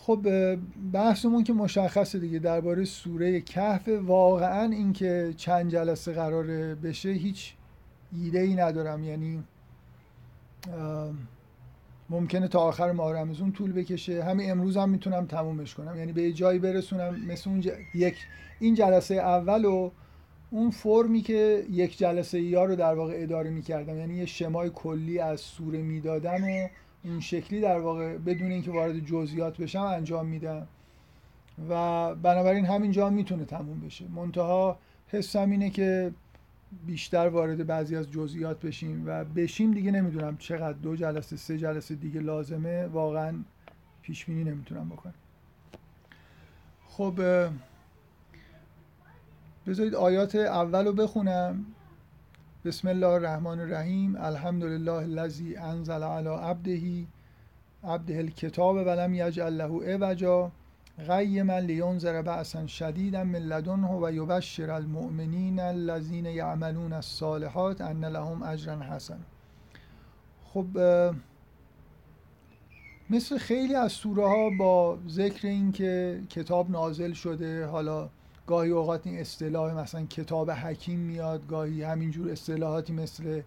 خب بحثمون که مشخصه دیگه درباره سوره کهف. واقعا اینکه چند جلسه قراره بشه هیچ ایده ای ندارم. یعنی ممکنه تا آخر ماه رمزون طول بکشه. همین امروز هم می‌تونم تمومش کنم. یعنی به جایی برسونم مثل اون یک این جلسه اول و اون فرمی که یک جلسه یا رو در واقع اداره می‌کردم. یعنی یه شمای کلی از سوره می‌دادم و این شکلی در واقع بدون اینکه وارد جزئیات بشم انجام میدم. و بنابراین همینجا می‌تونه تموم بشه. منتها حسم اینه که بیشتر وارد بعضی از جزئیات بشیم و بشیم دیگه نمی‌دونم چقدر. دو جلسه سه جلسه دیگه لازمه. واقعا پیش بینی نمی‌تونم بکنم. خب بذارید آیات اول رو بخونم. بسم الله الرحمن الرحیم. الحمد لله الذی انزل علی عبده. عبده الکتاب ولم یجعل له عوجا. قیما لینذر بعثا شدیدا من لدنه و یبشر المؤمنین الذین یعملون الصالحات ان لهم اجرا حسنا. خب مثل خیلی از سوره ها با ذکر اینکه کتاب نازل شده حالا گاهی اوقات این اصطلاح مثلا کتاب حکیم میاد گاهی همینجور اصطلاحاتی مثل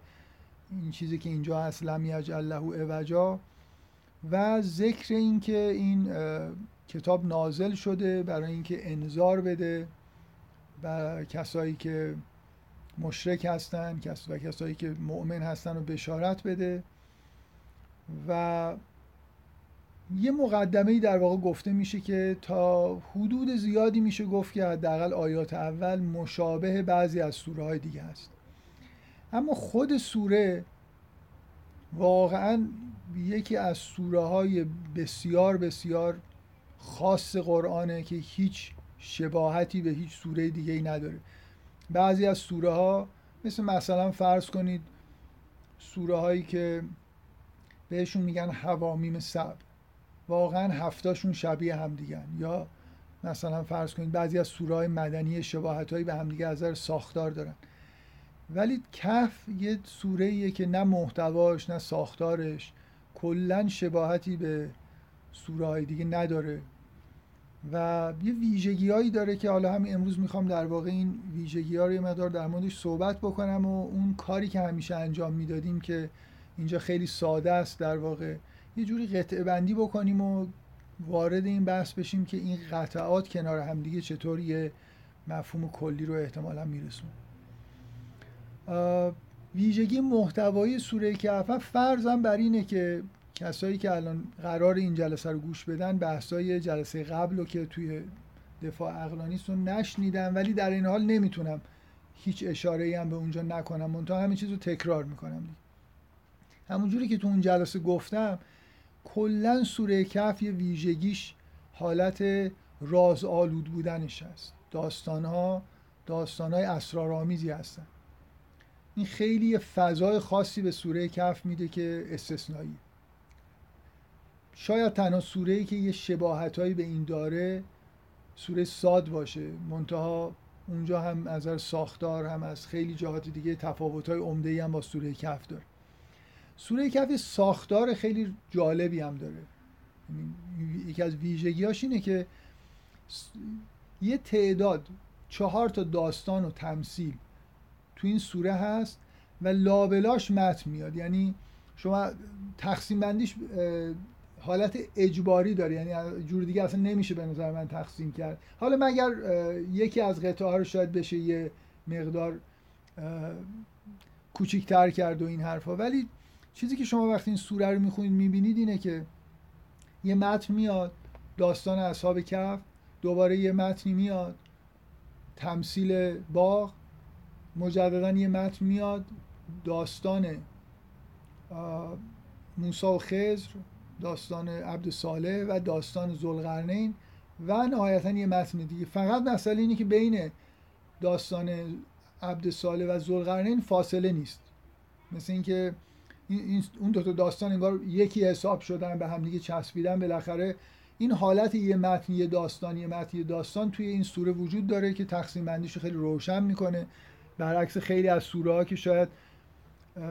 این چیزی که اینجا هست لم یجعل له عوجا. و ذکر اینکه این کتاب نازل شده برای اینکه انذار بده و کسایی که مشرک هستن و کسایی که مؤمن هستن رو بشارت بده. و یه مقدمه در واقع گفته میشه که تا حدود زیادی میشه گفت که حداقل آیات اول مشابه بعضی از سوره های دیگه هست. اما خود سوره واقعا یکی از سوره های بسیار بسیار خاص قرآنه که هیچ شباهتی به هیچ سوره دیگه ای نداره. بعضی از سوره ها مثل مثلا فرض کنید سوره هایی که بهشون میگن حوامیم سب واقعا هفتاشون شبیه همدیگن. یا مثلا فرض کنید بعضی از سوره های مدنی شباهت هایی به همدیگه از ساختار دارن. ولی کف یه سوره که نه محتواش نه ساختارش کلا شباهتی به سوره های دیگه نداره. و یه ویژگی هایی داره که حالا همین امروز می‌خوام در واقع این ویژگی ها رو یه مقدار در موردش صحبت بکنم و اون کاری که همیشه انجام می‌دادیم که اینجا خیلی ساده است در واقع. یه جوری قطعه بندی بکنیم و وارد این بحث بشیم که این قطعات کنار همدیگه چطور یه مفهوم کلی رو احتمالا میرسون ویژگی محتوایی سوره کهف فرضم بر اینه که کسایی که الان قرار این جلسه رو گوش بدن بحثای جلسه قبل رو که توی دفاع اقلانیست رو نشنیدم ولی در این حال نمی‌تونم هیچ اشاره هم به اونجا نکنم. منتها همین چیز رو تکرار می‌کنم همونجوری که تو اون جلسه گفتم کلا سوره کف یه ویژگیش حالت راز آلود بودنش هست. داستان ها داستان های اسرارآمیزی هستن. این خیلی یه فضای خاصی به سوره کف میده که استثنایی. شاید تنها سوره ای که یه شباهت هایی به این داره سوره ساد باشه. منتها اونجا هم از ساختار هم از خیلی جهات دیگه تفاوت های عمده هم با سوره کف داره. سوره کف ساختار خیلی جالبی هم داره. یعنی یکی از ویژگیاش اینه که یه تعداد چهار تا داستان و تمثیل تو این سوره هست و لابلاش متن میاد. یعنی شما تقسیم بندیش حالت اجباری داره. یعنی جور دیگه اصلا نمیشه به نظر من تقسیم کرد. حالا مگر یکی از قطعه ها رو شاید بشه یه مقدار کوچیکتر کرد و این حرفا. ولی چیزی که شما وقتی این سوره رو می‌خونید می‌بینید اینه که یه متن میاد داستان اصحاب کف دوباره یه متنی میاد تمثیل باغ مجددا یه متن میاد داستان موسا و خزر داستان عبد صالح و داستان زلقرنین و نهایتا یه متن دیگه. فقط مسئله اینه که بین داستان عبد صالح و زلقرنین فاصله نیست. مثل اینکه این اون دو تا داستان انگار یکی حساب شدن به هم دیگه چسبیدن بالاخره. این حالت یه متن یه داستان یه متن یه داستان توی این سوره وجود داره که تقسیم بندیش خیلی روشن می‌کنه. برعکس خیلی از سوره ها که شاید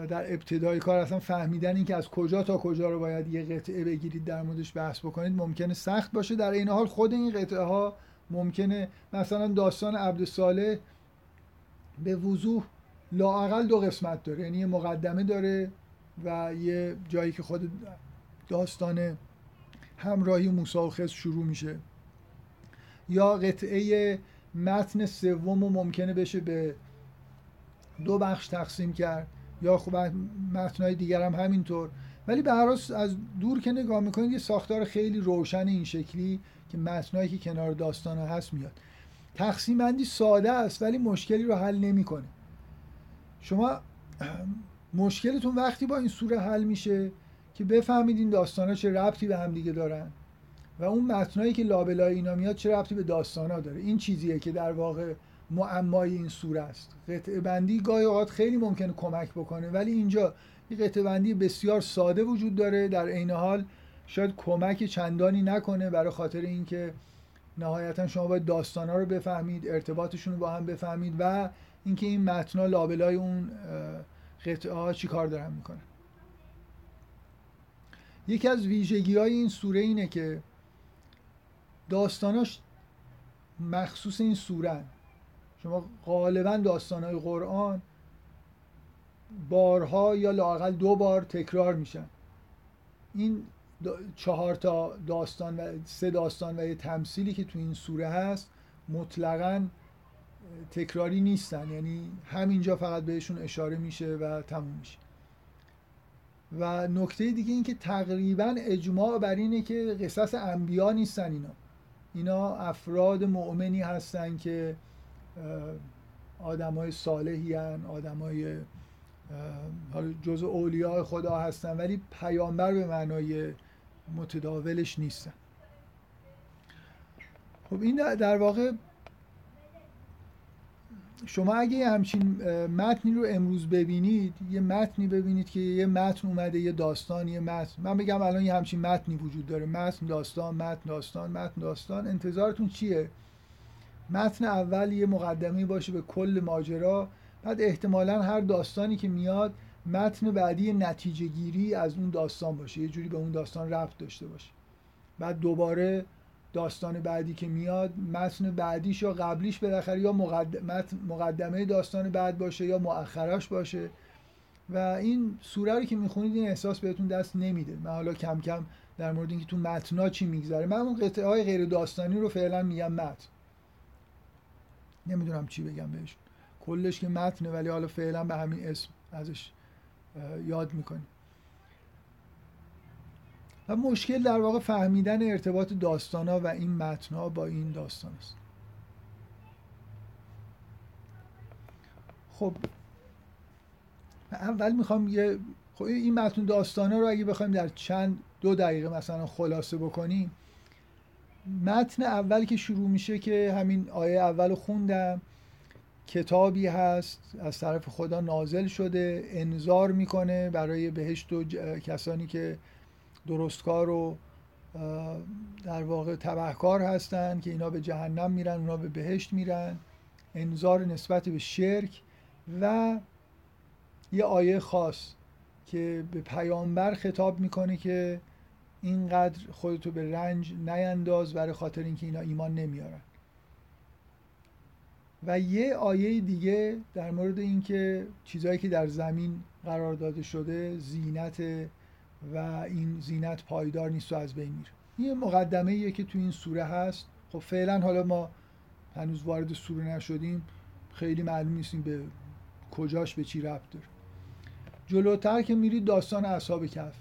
در ابتدای کار اصلا فهمیدن اینکه از کجا تا کجا رو باید یه قطعه بگیرید در موردش بحث بکنید ممکنه سخت باشه. در این حال خود این قطعه ها ممکنه مثلا داستان عبدالصالح به وضوح لاعقل دو قسمت داره. یعنی یه مقدمه داره و یه جایی که خود داستان همراهی موسی و خز شروع میشه. یا قطعه متن سوم ممکنه بشه به دو بخش تقسیم کرد. یا خب متنهای دیگر هم همینطور. ولی به از دور که نگاه می‌کنید یه ساختار خیلی روشن این شکلی که متنهایی که کنار داستان ها هست میاد. تقسیم بندی ساده است ولی مشکلی رو حل نمی‌کنه. شما مشکلتون وقتی با این سوره حل میشه که بفهمید این داستان ها چه ربطی به هم دیگه دارن و اون متنایی که لابلای اینا میاد چه ربطی به داستان ها داره. این چیزیه که در واقع معمای این سوره است. قطعه بندی گاهی اوقات خیلی ممکنه کمک بکنه ولی اینجا این قطعه بندی بسیار ساده وجود داره. در عین حال شاید کمک چندانی نکنه برای خاطر اینکه نهایتا شما باید داستان ها رو بفهمید ارتباطشون رو با هم بفهمید و اینکه این متنا لابلای اون قطعه ها چی کار دارن می‌کنن. یکی از ویژگی های این سوره اینه که داستاناش مخصوص این سوره شما غالبا داستان های قرآن بارها یا لاقل دو بار تکرار میشن. این چهار تا داستان و سه داستان و یه تمثیلی که تو این سوره هست مطلقا تکراری نیستن. یعنی همینجا فقط بهشون اشاره میشه و تموم میشه. و نکته دیگه این که تقریبا اجماع بر اینه که قصص انبیا نیستن اینا. اینا افراد مؤمنی هستن که آدم های صالحی هن آدم های جز اولیاء خدا هستن ولی پیامبر به معنای متداولش نیستن. خب این در واقع شما اگه یه همچین متنی رو امروز ببینید یه متنی ببینید که یه متن اومده یه داستان یه متن. من بگم الان یه همچین متنی وجود داره. متن داستان متن داستان متن داستان. انتظارتون چیه؟ متن اول یه مقدمه باشه به کل ماجرا. بعد احتمالا هر داستانی که میاد متن بعدی نتیجه گیری از اون داستان باشه. یه جوری به اون داستان ربط داشته باشه. بعد دوباره داستان بعدی که میاد متن بعدیش یا قبلیش بالاخره یا مقدمه داستان بعد باشه یا مؤخراش باشه. و این سوره رو که می‌خونید این احساس بهتون دست نمیده. من حالا کم کم در مورد اینکه تو متنا چی میگذره. من اون قطعه های غیر داستانی رو فعلا میگم متن. نمی‌دونم چی بگم بهش. کلش که متنه ولی حالا فعلا به همین اسم ازش یاد می‌کنیم. مشکل در واقع فهمیدن ارتباط داستان ها و این متن ها با این داستان است. خب اول می‌خوام یه خب این متن داستان ها رو اگه بخوایم در چند دو دقیقه مثلا خلاصه بکنیم. متن اول که شروع میشه که همین آیه اول خوندم. کتابی هست از طرف خدا نازل شده انذار می‌کنه برای بهشت و کسانی که درستکار و در واقع تبهکار هستن که اینا به جهنم میرن اونا به بهشت میرن. انذار نسبت به شرک و یه آیه خاص که به پیامبر خطاب می‌کنه که اینقدر خودتو به رنج نینداز برای خاطر اینکه اینا ایمان نمیارن. و یه آیه دیگه در مورد اینکه چیزهایی که در زمین قرار داده شده زینت و این زینت پایدار نیست و از بین میره. این مقدمه ایه که تو این سوره هست. خب فعلا حالا ما هنوز وارد سوره نشدیم. خیلی معلوم نیستیم به کجاش به چی ربط داره. جلوتر که میرید داستان اصحاب کف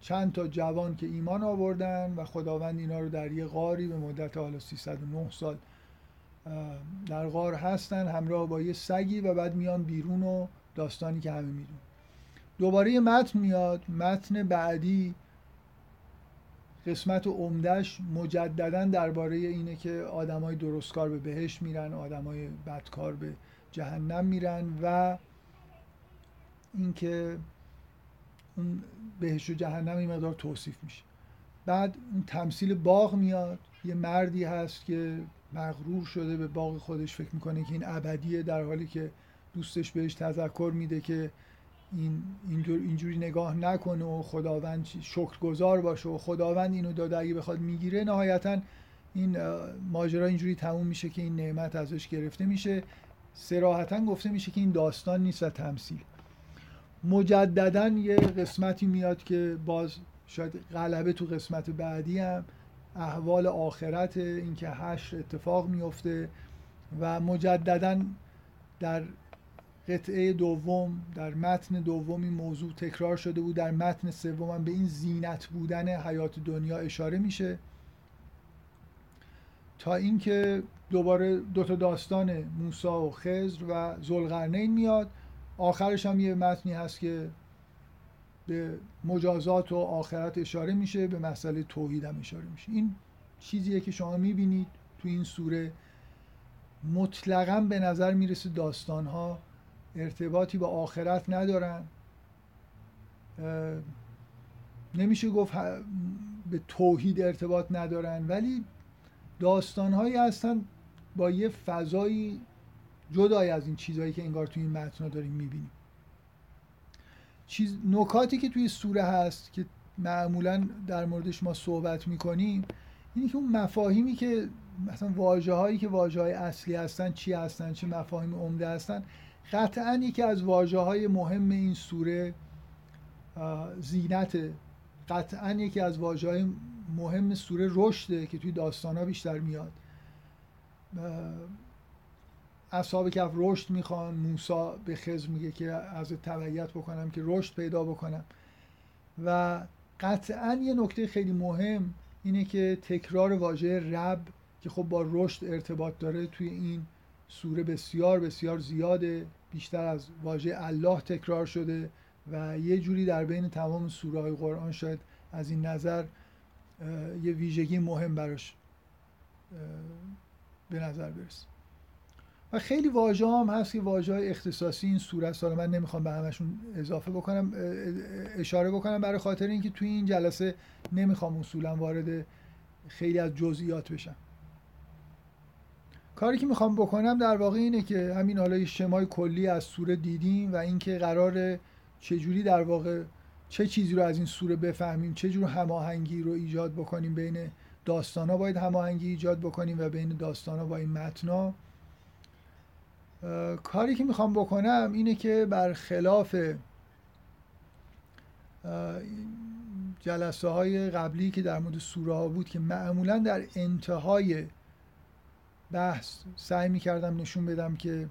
چند تا جوان که ایمان آوردن و خداوند اینا رو در یه غاری به مدت حالا 309 سال در غار هستن همراه با یه سگی و بعد میان بیرون و داستانی که همه میدون دوباره یه متن میاد متن بعدی قسمت عمدهش مجددا درباره اینه که آدمای درستکار به بهش میرن آدمای بدکار به جهنم میرن و اینکه اون بهش و جهنم این مقدار توصیف میشه. بعد اون تمثیل باغ میاد یه مردی هست که مغرور شده به باغ خودش فکر می‌کنه که این ابدیه در حالی که دوستش بهش تذکر میده که این اینجوری نگاه نکنه و خداوند شکرگزار باشه و خداوند اینو داده اگه بخواد می‌گیره نهایتا این ماجرا اینجوری تموم میشه که این نعمت ازش گرفته میشه. سراحتا گفته میشه که این داستان نیست و تمثیل. مجددا یه قسمتی میاد که باز شاید غلبه تو قسمت بعدی هم. احوال آخرت اینکه هشت اتفاق میفته و مجددا در قطعه دوم در متن دوم این موضوع تکرار شده بود. در متن سوم به این زینت بودن حیات دنیا اشاره میشه. تا اینکه دوباره دوتا داستان موسا و خزر و زلقرنین میاد. آخرش هم یه متنی هست که به مجازات و آخرت اشاره میشه به مسئله توحید هم اشاره میشه. این چیزیه که شما می‌بینید تو این سوره. مطلقا به نظر می‌رسه داستان ها ارتباطی با آخرت ندارن. نمیشه گفت به توحید ارتباط ندارن ولی داستان هایی هستن با یه فضایی جدای از این چیزهایی که انگار توی این متن داریم می‌بینیم. چیز نکاتی که توی سوره هست که معمولا در موردش ما صحبت می‌کنیم اینه که اون مفاهیمی که مثلا واجه هایی که واجه های اصلی هستن چی هستن چه مفاهیم عمده هستن قطعا یکی از واجه های مهم این سوره زینت. قطعا یکی از واجه های مهم سوره رشده که توی داستان ها بیشتر میاد. اصحاب کف رشد می‌خوان موسا به خزر میگه که از تبعیت بکنم که رشد پیدا بکنم. و قطعا یه نکته خیلی مهم اینه که تکرار واژه رب که خب با رشد ارتباط داره توی این سوره بسیار بسیار زیاده. بیشتر از واژه الله تکرار شده و یه جوری در بین تمام سوره های قرآن شاید از این نظر یه ویژگی مهم براش به نظر برسه. و خیلی واژه هم هست که واژه های اختصاصی این سوره است. من نمی‌خوام به همشون اضافه بکنم اشاره بکنم برای خاطر اینکه توی این جلسه نمی‌خوام اصولا وارد خیلی از جزئیات بشم. کاری که می‌خوام بکنم در واقع اینه که همین حالا شمای کلی از سوره دیدیم و اینکه قرار چجوری در واقع چه چیزی رو از این سوره بفهمیم چه جور هماهنگی رو ایجاد بکنیم بین داستانا باید هماهنگی ایجاد بکنیم و بین داستانا با این متنا. کاری که می‌خوام بکنم اینه که برخلاف جلسه های قبلی که در مورد سوره ها بود که معمولا در انتهای بحث سعی می‌کردم نشون بدم که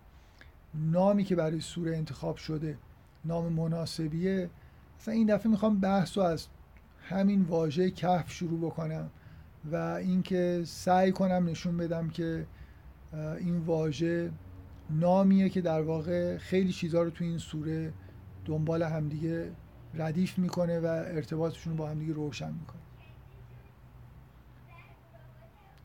نامی که برای سوره انتخاب شده نام مناسبیه. مثلا این دفعه می‌خوام بحث رو از همین واژه کهف شروع بکنم و اینکه سعی کنم نشون بدم که این واژه نامیه که در واقع خیلی چیزها رو تو این سوره دنبال همدیگه ردیف می‌کنه و ارتباطشون با همدیگه روشن می‌کنه.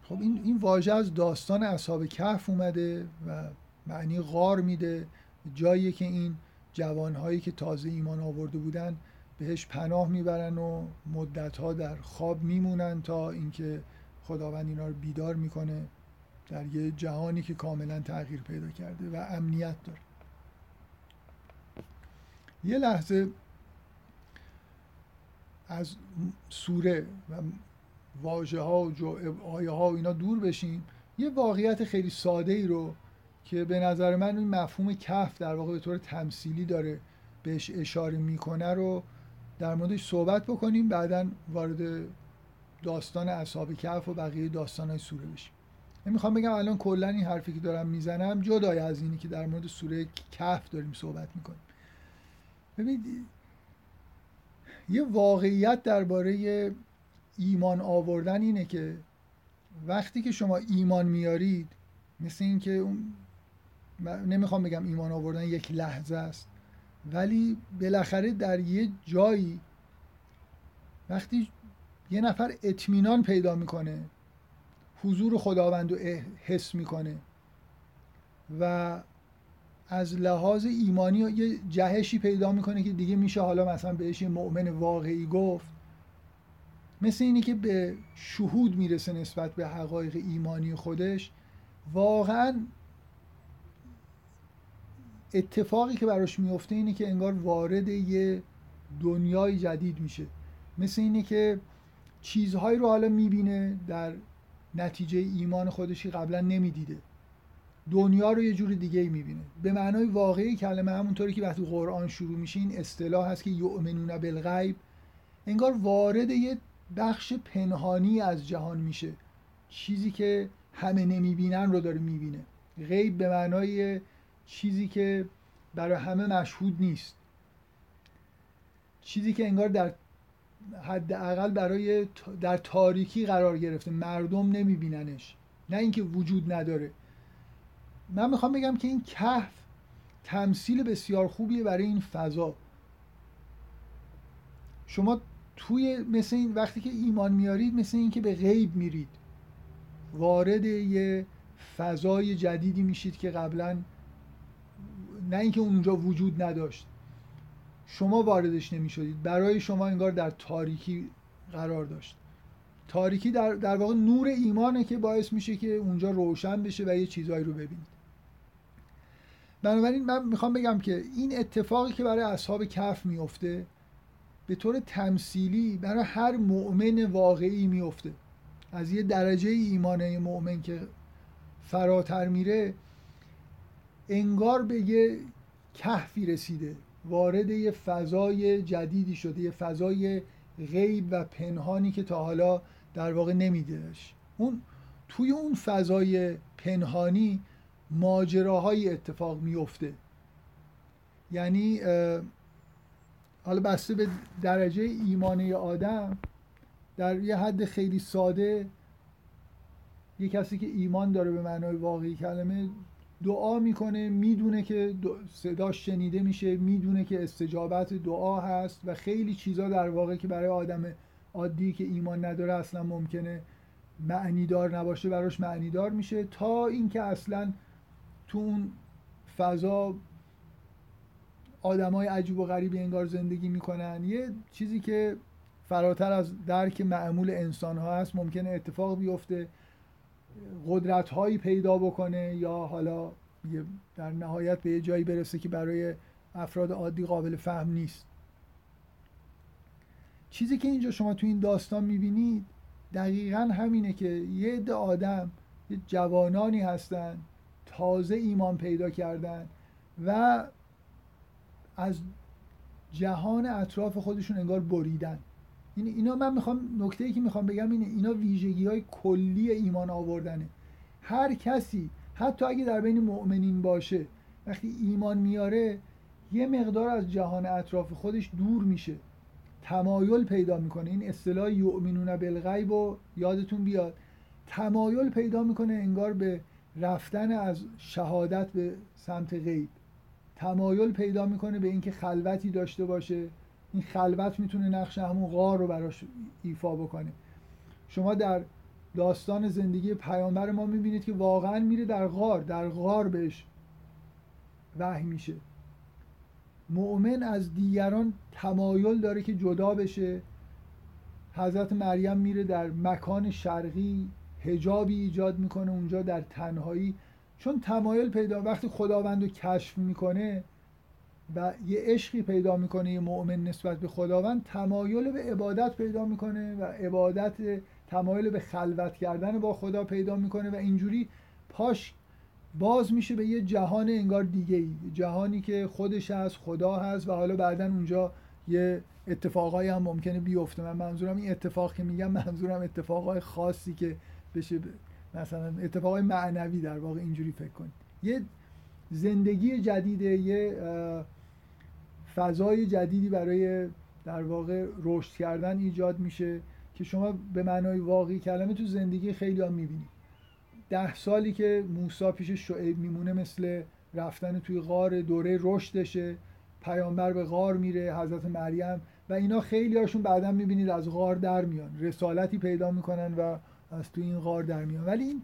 خب این این واژه از داستان اصحاب کهف اومده و معنی غار میده. جایی که این جوانهایی که تازه ایمان آورده بودن بهش پناه می‌برن و مدتها در خواب میمونن تا اینکه خداوند اینا رو بیدار می‌کنه در یه جهانی که کاملا تغییر پیدا کرده و امنیت داره. یه لحظه از سوره و واژه ها و آیه ها و اینا دور بشیم یه واقعیت خیلی ساده ای رو که به نظر من این مفهوم کف در واقع به طور تمثیلی داره بهش اشاره می‌کنه رو در موردش صحبت بکنیم بعدا وارد داستان اصحاب کف و بقیه داستان های سوره بشیم. می‌خوام بگم الان کلا این حرفی که دارم می‌زنم جدای از اینی که در مورد سوره کف داریم صحبت می‌کنیم. ببینید یه واقعیت درباره ایمان آوردن اینه که وقتی که شما ایمان میارید مثل اینکه اون نمی‌خوام بگم ایمان آوردن یک لحظه است ولی بالاخره در یه جایی وقتی یه نفر اطمینان پیدا می‌کنه حضور خداوند رو حس می‌کنه و از لحاظ ایمانی یه جهشی پیدا می‌کنه که دیگه میشه حالا مثلا بهش یه مؤمن واقعی گفت. مثل اینی که به شهود می‌رسه نسبت به حقایق ایمانی خودش واقعا اتفاقی که براش میفته اینه که انگار وارد یه دنیای جدید میشه. مثل اینه که چیزهایی رو حالا می‌بینه در نتیجه ایمان خودشی قبلا نمی‌دیده. دنیا رو یه جور دیگه می‌بینه. به معنای واقعی کلمه همونطوری که وقتی قرآن شروع میشه این اصطلاح هست که یؤمنون بالغیب انگار وارد یه بخش پنهانی از جهان میشه. چیزی که همه نمی‌بینن رو داره می‌بینه. غیب به معنای چیزی که برای همه مشهود نیست. چیزی که انگار در حداقل برای در تاریکی قرار گرفته. مردم نمیبیننش. نه اینکه وجود نداره. من می‌خوام بگم که این کهف تمثیل بسیار خوبیه برای این فضا. شما توی مثل این وقتی که ایمان میارید مثل این که به غیب میرید. وارد یه فضای جدیدی میشید که قبلا نه اینکه اونجا وجود نداشت. شما واردش نمی‌شدید. برای شما انگار در تاریکی قرار داشت. تاریکی در, در واقع نور ایمانه که باعث میشه که اونجا روشن بشه و یه چیزهایی رو ببینید. بنابراین من می‌خوام بگم که این اتفاقی که برای اصحاب کف میفته به طور تمثیلی برای هر مؤمن واقعی میفته از یه درجه ایمانه مؤمن که فراتر میره انگار به یه کهفی رسیده. وارد یه فضای جدیدی شده یه فضای غیب و پنهانی که تا حالا در واقع نمیدهش. اون توی اون فضای پنهانی ماجراهای اتفاق میفته یعنی حالا بسته به درجه ایمانه آدم در یه حد خیلی ساده یه کسی که ایمان داره به معنای واقعی کلمه دعا می‌کنه می‌دونه که صداش شنیده میشه می‌دونه که استجابت دعا هست و خیلی چیزا در واقع که برای آدم عادی که ایمان نداره اصلا ممکنه معنیدار نباشه براش معنیدار میشه تا اینکه اصلا تو اون فضا آدمای عجیب و غریبی انگار زندگی می‌کنن. یه چیزی که فراتر از درک معمول انسان ها هست ممکنه اتفاق بیفته قدرت هایی پیدا بکنه یا حالا در نهایت به یه جایی برسه که برای افراد عادی قابل فهم نیست. چیزی که اینجا شما تو این داستان می‌بینید دقیقا همینه که یه عده آدم یه جوانانی هستن تازه ایمان پیدا کردن و از جهان اطراف خودشون انگار بریدن. این اینا من می‌خوام نکته ای که می‌خوام بگم اینه اینا ویژگی های کلی ایمان آوردنه. هر کسی حتی اگه در بین مؤمنین باشه وقتی ایمان میاره یه مقدار از جهان اطراف خودش دور میشه. تمایل پیدا می‌کنه. این اصطلاح یؤمنون بالغیب و یادتون بیاد. تمایل پیدا می‌کنه انگار به رفتن از شهادت به سمت غیب. تمایل پیدا می‌کنه به اینکه خلوتی داشته باشه. این خلوت می‌تونه نقش همون غار رو براش ایفا بکنه. شما در داستان زندگی پیامبر ما می‌بینید که واقعا میره در غار در غار بهش وحی میشه. مؤمن از دیگران تمایل داره که جدا بشه. حضرت مریم میره در مکان شرقی هجابی ایجاد می‌کنه. اونجا در تنهایی چون تمایل پیدا وقتی خداوند رو کشف می‌کنه و یه عشقی پیدا می‌کنه یه مؤمن نسبت به خداوند تمایل به عبادت پیدا می‌کنه و عبادت تمایل به خلوت کردن با خدا پیدا می‌کنه و اینجوری پاش باز میشه به یه جهان انگار دیگه ای جهانی که خودش هست خدا هست و حالا بعدا اونجا یه اتفاقایی هم ممکنه بیفته. من منظورم این اتفاق که میگم منظورم اتفاقای خاصی که بشه مثلا اتفاقای معنوی در واقع اینجوری فکر کنید یه زندگی جدیده یه فضای جدیدی برای در واقع رشد کردن ایجاد میشه که شما به معنای واقعی کلمه تو زندگی خیلی هم می‌بینید ده سالی که موسا پیش شعیب میمونه مثل رفتن توی غار دوره رشدشه پیامبر به غار میره حضرت مریم و اینا خیلی هاشون بعدا می‌بینید از غار در میان. رسالتی پیدا می‌کنن و از توی این غار در میان. ولی این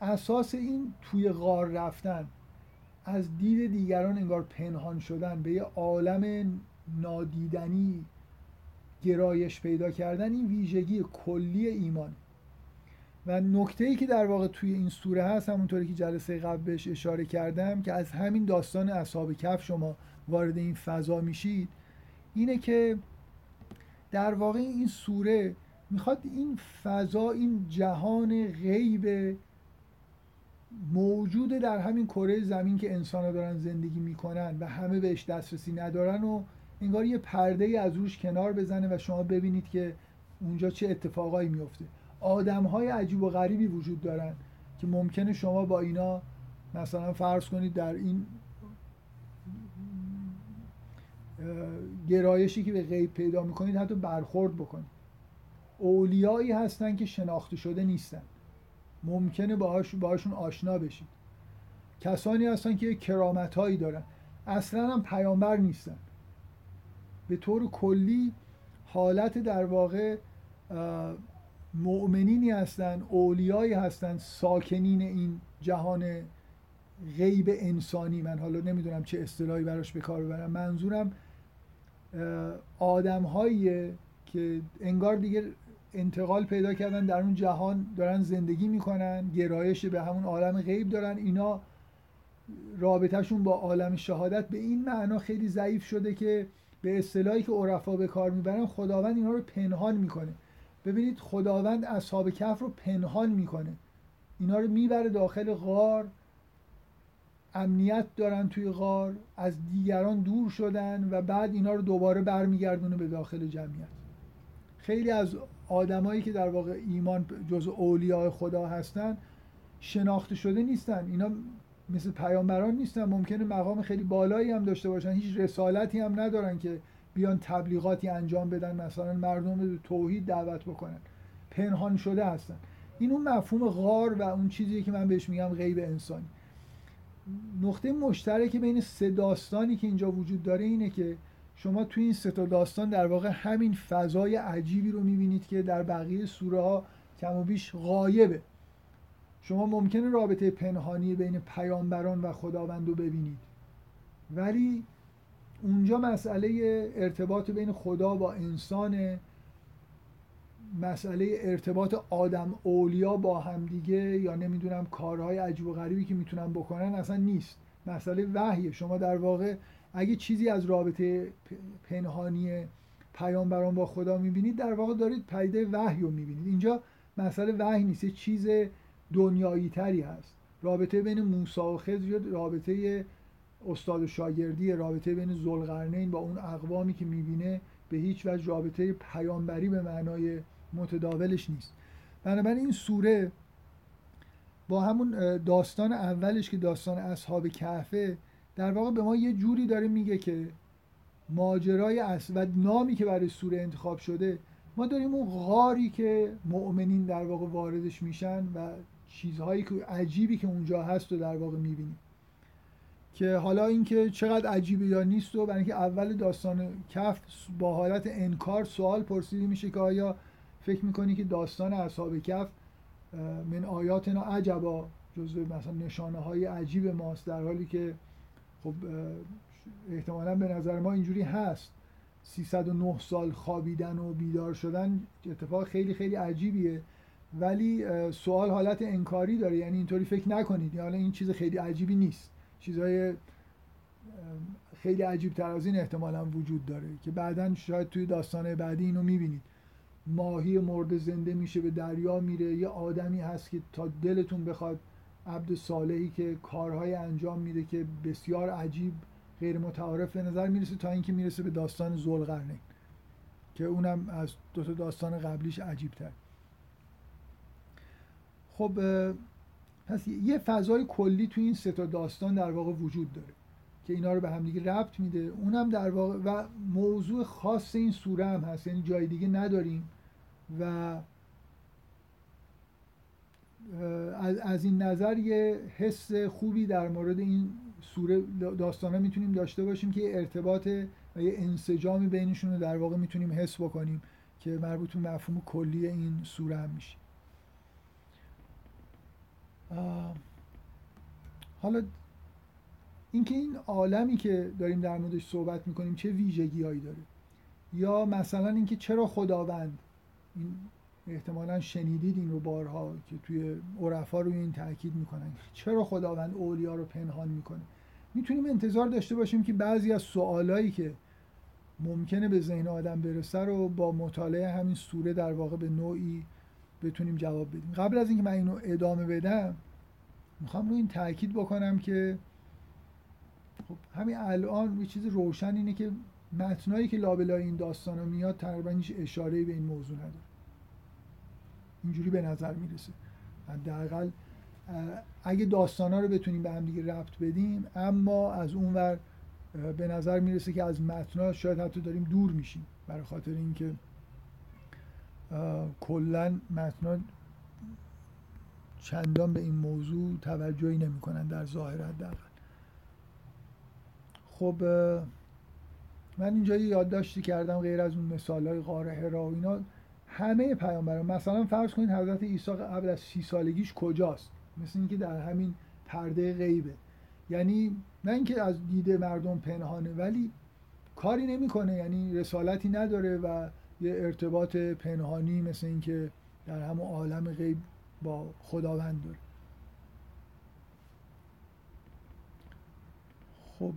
اساس این توی غار رفتن از دید دیگران انگار پنهان شدن به یه عالم نادیدنی گرایش پیدا کردن این ویژگی کلی ایمان. و نکته ای که در واقع توی این سوره هست همونطوری که جلسه قبل بهش اشاره کردم که از همین داستان اصحاب کف شما وارد این فضا میشید اینه که در واقع این سوره می‌خواد این فضا این جهان غیب موجود در همین کره زمین که انسان دارن زندگی می‌کنن و همه بهش دسترسی ندارن و انگار یه پرده از روش کنار بزنه و شما ببینید که اونجا چه اتفاقایی میفته آدم های عجیب و غریبی وجود دارن که ممکنه شما با اینا مثلا فرض کنید در این گرایشی که به غیب پیدا می‌کنید حتی برخورد بکنید. اولیایی هستن که شناخته شده نیستن. ممکنه باهاش باهاشون آشنا بشید. کسانی هستن که کرامت هایی دارن. اصلا هم پیامبر نیستن. به طور کلی حالت در واقع مؤمنینی هستن اولیایی هستن ساکنین این جهان غیب انسانی من. حالا نمی‌دونم چه اصطلاحی براش به کار ببرم. منظورم آدم که انگار دیگه انتقال پیدا کردن در اون جهان دارن زندگی می‌کنن گرایش به همون عالم غیب دارن. اینا رابطهشون با عالم شهادت به این معنا خیلی ضعیف شده که به اصطلاحی که عرفا به کار می‌برن خداوند اینا رو پنهان می‌کنه. ببینید خداوند اصحاب کف رو پنهان می‌کنه. اینا رو می‌بره داخل غار. امنیت دارن توی غار. از دیگران دور شدن و بعد اینا رو دوباره برمیگردونه به داخل جمعیت. خیلی از آدمایی که در واقع ایمان جز اولیاء خدا هستن شناخته شده نیستن. اینا مثل پیامبران نیستن. ممکنه مقام خیلی بالایی هم داشته باشن. هیچ رسالتی هم ندارن که بیان تبلیغاتی انجام بدن. مثلا مردم به توحید دعوت بکنن. پنهان شده هستن. این اون مفهوم غار و اون چیزی که من بهش میگم غیب انسانی. نقطه مشترک بین سه داستانی که اینجا وجود داره اینه که شما توی این سه داستان در واقع همین فضای عجیبی رو می‌بینید که در بقیه سوره ها کم و بیش غایبه. شما ممکنه رابطه پنهانی بین پیامبران و خداوند رو ببینید. ولی اونجا مسئله ارتباط بین خدا با انسان مسئله ارتباط آدم اولیا با همدیگه یا نمی‌دونم کارهای عجیب و غریبی که می‌تونن بکنن اصلا نیست. مسئله وحیه. شما در واقع اگه چیزی از رابطه پنهانی پیامبران با خدا می‌بینید در واقع دارید پیده وحی رو می‌بینید. اینجا مسئله وحی نیست چیز دنیایی تری هست. رابطه بین موسی و خضر رابطه استاد و شاگردی رابطه بین زلقرنین با اون اقوامی که می‌بینه به هیچ وجه رابطه پیامبری به معنای متداولش نیست. بنابراین این سوره با همون داستان اولش که داستان اصحاب کهفه در واقع به ما یه جوری داره میگه که ماجرای اصل و نامی که برای سوره انتخاب شده ما داریم اون غاری که مؤمنین در واقع واردش میشن و چیزهایی که عجیبی که اونجا هست و در واقع می‌بینیم. که حالا اینکه چقدر عجیبه یا نیست و برای اینکه اول داستان کف با حالت انکار سوال پرسیده میشه که آیا فکر می‌کنی که داستان اصحاب کف من آیاتنا عجبا جزو مثلا نشانه های عجیب ماست در حالی که خب احتمالا به نظر ما اینجوری هست. 309 سال خوابیدن و بیدار شدن اتفاق خیلی خیلی عجیبیه. ولی سوال حالت انکاری داره. یعنی اینطوری فکر نکنید. حالا این چیز خیلی عجیبی نیست. چیزهای خیلی عجیب تر از این احتمالا وجود داره که بعدا شاید توی داستان بعدی اینو می‌بینید. ماهی مرد زنده میشه به دریا میره. یه آدمی هست که تا دلتون بخواد عبد صالحی که کارهای انجام میده که بسیار عجیب غیر متعارف به نظر می‌رسه تا اینکه می‌رسه به داستان زلقرنین که اونم از دو تا داستان قبلیش عجیب تر خب پس یه فضای کلی تو این سه تا داستان در واقع وجود داره که اینا رو به هم دیگه ربط میده. اونم در واقع و موضوع خاص این سوره هم هست یعنی جای دیگه نداریم و از این نظر یه حس خوبی در مورد این سوره داستانه می‌تونیم داشته باشیم که ارتباط و یه انسجامی بینشون رو در واقع می‌تونیم حس بکنیم که مربوط به مفهوم کلی این سوره هم میشه. حالا اینکه این عالمی که داریم در موردش صحبت می‌کنیم چه ویژگی هایی داره؟ یا مثلا اینکه چرا خداوند این احتمالا شنیدید این رو بارها که توی عرفا روی این تاکید می‌کنن. چرا خداوند اولیا رو پنهان می‌کنه؟ می‌تونیم انتظار داشته باشیم که بعضی از سوالایی که ممکنه به ذهن آدم برسه رو با مطالعه همین سوره در واقع به نوعی بتونیم جواب بدیم. قبل از اینکه من اینو ادامه بدم می‌خوام رو این تاکید بکنم که خب همین الان یه چیز روشن اینه که متنایی که لابلای این داستان ها میاد تقریبا هیچ اشاره به این موضوع نداره. اینجوری به نظر می‌رسه. حداقل اگه داستان ها رو بتونیم به هم دیگه ربط بدیم اما از اون ور به نظر می‌رسه که از متنها شاید حتی داریم دور میشیم. برای خاطر اینکه کلا متنها چندان به این موضوع توجهی نمی‌کنن در ظاهر حداقل. خب من اینجا یادداشتی کردم غیر از اون مثال های غار هرا و اینا. همه پیامبران مثلا فرض کنید حضرت عیسی قبل از سی سالگیش کجاست؟ مثل اینکه در همین پرده غیبه. یعنی نه اینکه از دید مردم پنهانه ولی کاری نمی‌کنه یعنی رسالتی نداره و یه ارتباط پنهانی مثل اینکه در همون عالم غیب با خداوند داره. خب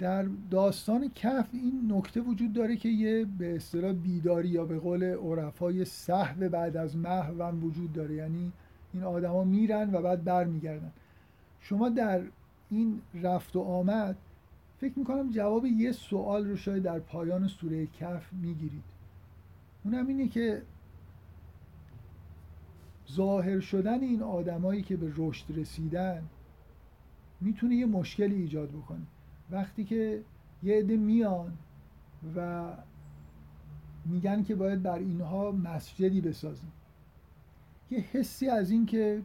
در داستان کف این نکته وجود داره که یه به اصطلاح بیداری یا به قول عرفای صحو بعد از محو هم وجود داره. یعنی این آدما میرن و بعد برمیگردن. شما در این رفت و آمد فکر می‌کنم جواب یه سوال رو شاید در پایان سوره کف می‌گیرید. اونم اینه که ظاهر شدن این آدمایی که به رشد رسیدن می‌تونه یه مشکلی ایجاد بکنه. وقتی که یه عده میان و میگن که باید بر اینها مسجدی بسازیم. یه حسی از این که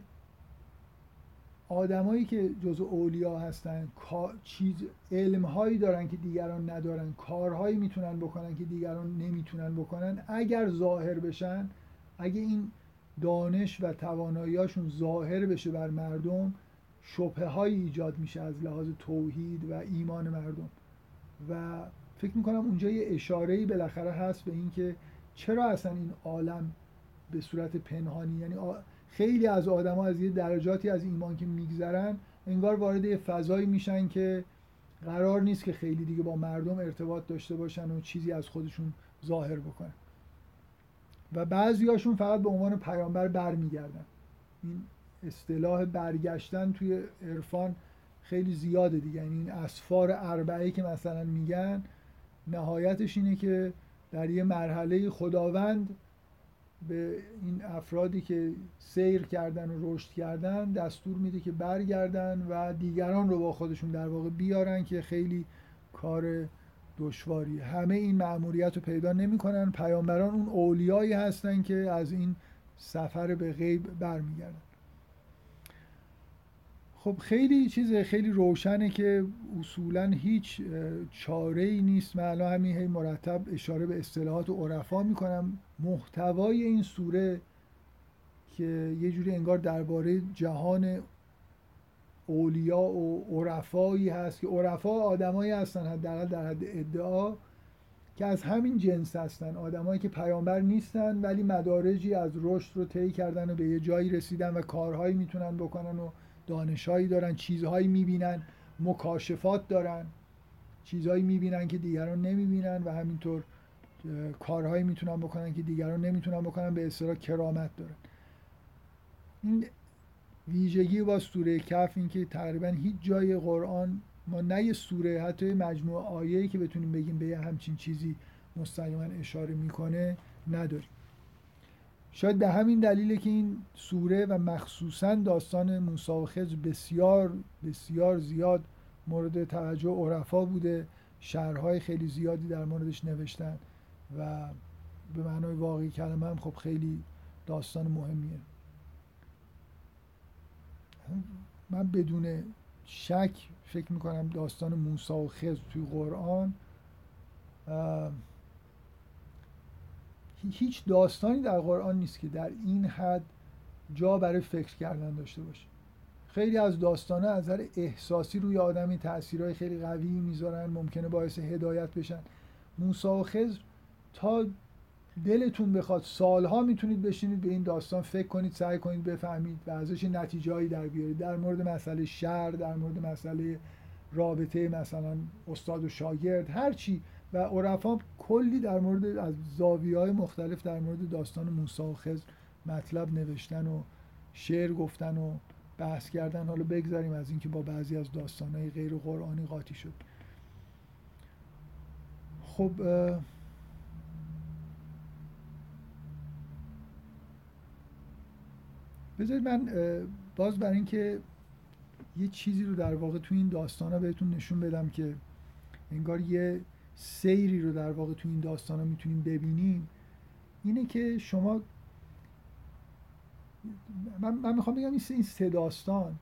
آدمایی که جزو اولیا هستن چیز علمهایی دارن که دیگران ندارن کارهایی می‌تونن بکنن که دیگران نمی‌تونن بکنن اگر ظاهر بشن اگه این دانش و تواناییاشون ظاهر بشه بر مردم شبه های ایجاد میشه از لحاظ توحید و ایمان مردم. و فکر می‌کنم اونجا یه اشارهی بالاخره هست به اینکه چرا اصلا این عالم به صورت پنهانی یعنی خیلی از آدما از یه درجاتی از ایمان که میگذرن انگار وارد یه فضایی میشن که قرار نیست که خیلی دیگه با مردم ارتباط داشته باشن و چیزی از خودشون ظاهر بکنن. و بعضیاشون فقط به عنوان پیامبر برمیگردن. این اصطلاح برگشتن توی عرفان خیلی زیاده دیگه. یعنی این اسفار اربعه که مثلا میگن نهایتش اینه که در یه مرحله خداوند به این افرادی که سیر کردن و رشد کردن دستور میده که برگردن و دیگران رو با خودشون در واقع بیارن که خیلی کار دشواری همه این مأموریت رو پیدا نمی‌کنن. پیامبران اون اولیایی هستن که از این سفر به غیب برمیگردن. خب خیلی چیز خیلی روشنه که اصولا هیچ چاره ای نیست. من الان همین هی مرتب اشاره به اصطلاحات عرفا می‌کنم. محتوای این سوره که یه جوری انگار درباره جهان اولیا و عرفایی هست که عرفا آدمایی هستن حداقل در حد ادعا که از همین جنس هستن. آدمایی که پیامبر نیستن ولی مدارجی از رشد رو طی کردن و به یه جایی رسیدن و کارهایی می‌تونن بکنن و دانشهایی دارن چیزهایی می‌بینن مکاشفات دارن چیزهایی می‌بینن که دیگران نمی‌بینن و همینطور کارهایی می‌تونن بکنن که دیگران نمی‌تونن بکنن به اصطلاح کرامت دارن. این ویژگی با سوره کف این که تقریبا هیچ جای قرآن ما نه یه سوره حتی مجموعه آیه‌ای که بتونیم بگیم به همچین چیزی مستقیما اشاره می‌کنه نداریم. شاید به همین دلیله که این سوره و مخصوصا داستان موسی و خضر بسیار بسیار زیاد مورد توجه عرفا بوده. شهرهای خیلی زیادی در موردش نوشتن و به معنای واقعی کلمه هم خب خیلی داستان مهمیه. من بدون شک فکر می‌کنم داستان موسی و خضر توی قرآن هیچ داستانی در قرآن نیست که در این حد جا برای فکر کردن داشته باشه. خیلی از داستان از نظر احساسی روی آدمی تاثیرهای خیلی قوی می‌ذارن ممکنه باعث هدایت بشن. موسی و خضر تا دلتون بخواد سالها می‌تونید بشینید به این داستان فکر کنید سعی کنید بفهمید و ازش نتیجهایی در بیارید. در مورد مسئله شر در مورد مسئله رابطه مثلا استاد و شاگرد هر چی و عرفا کلی در مورد از زاویه های مختلف در مورد داستان موسی و خضر مطلب نوشتن و شعر گفتن و بحث کردن. حالا بگذاریم از اینکه با بعضی از داستانهای غیر قرآنی قاطی شد. خب بذارید من باز برای اینکه یه چیزی رو در واقع تو این داستان ها بهتون نشون بدم که انگار یه سیری رو در واقع تو این داستان ها می‌تونیم ببینیم اینه که شما من, من می‌خوام بگم این سه داستان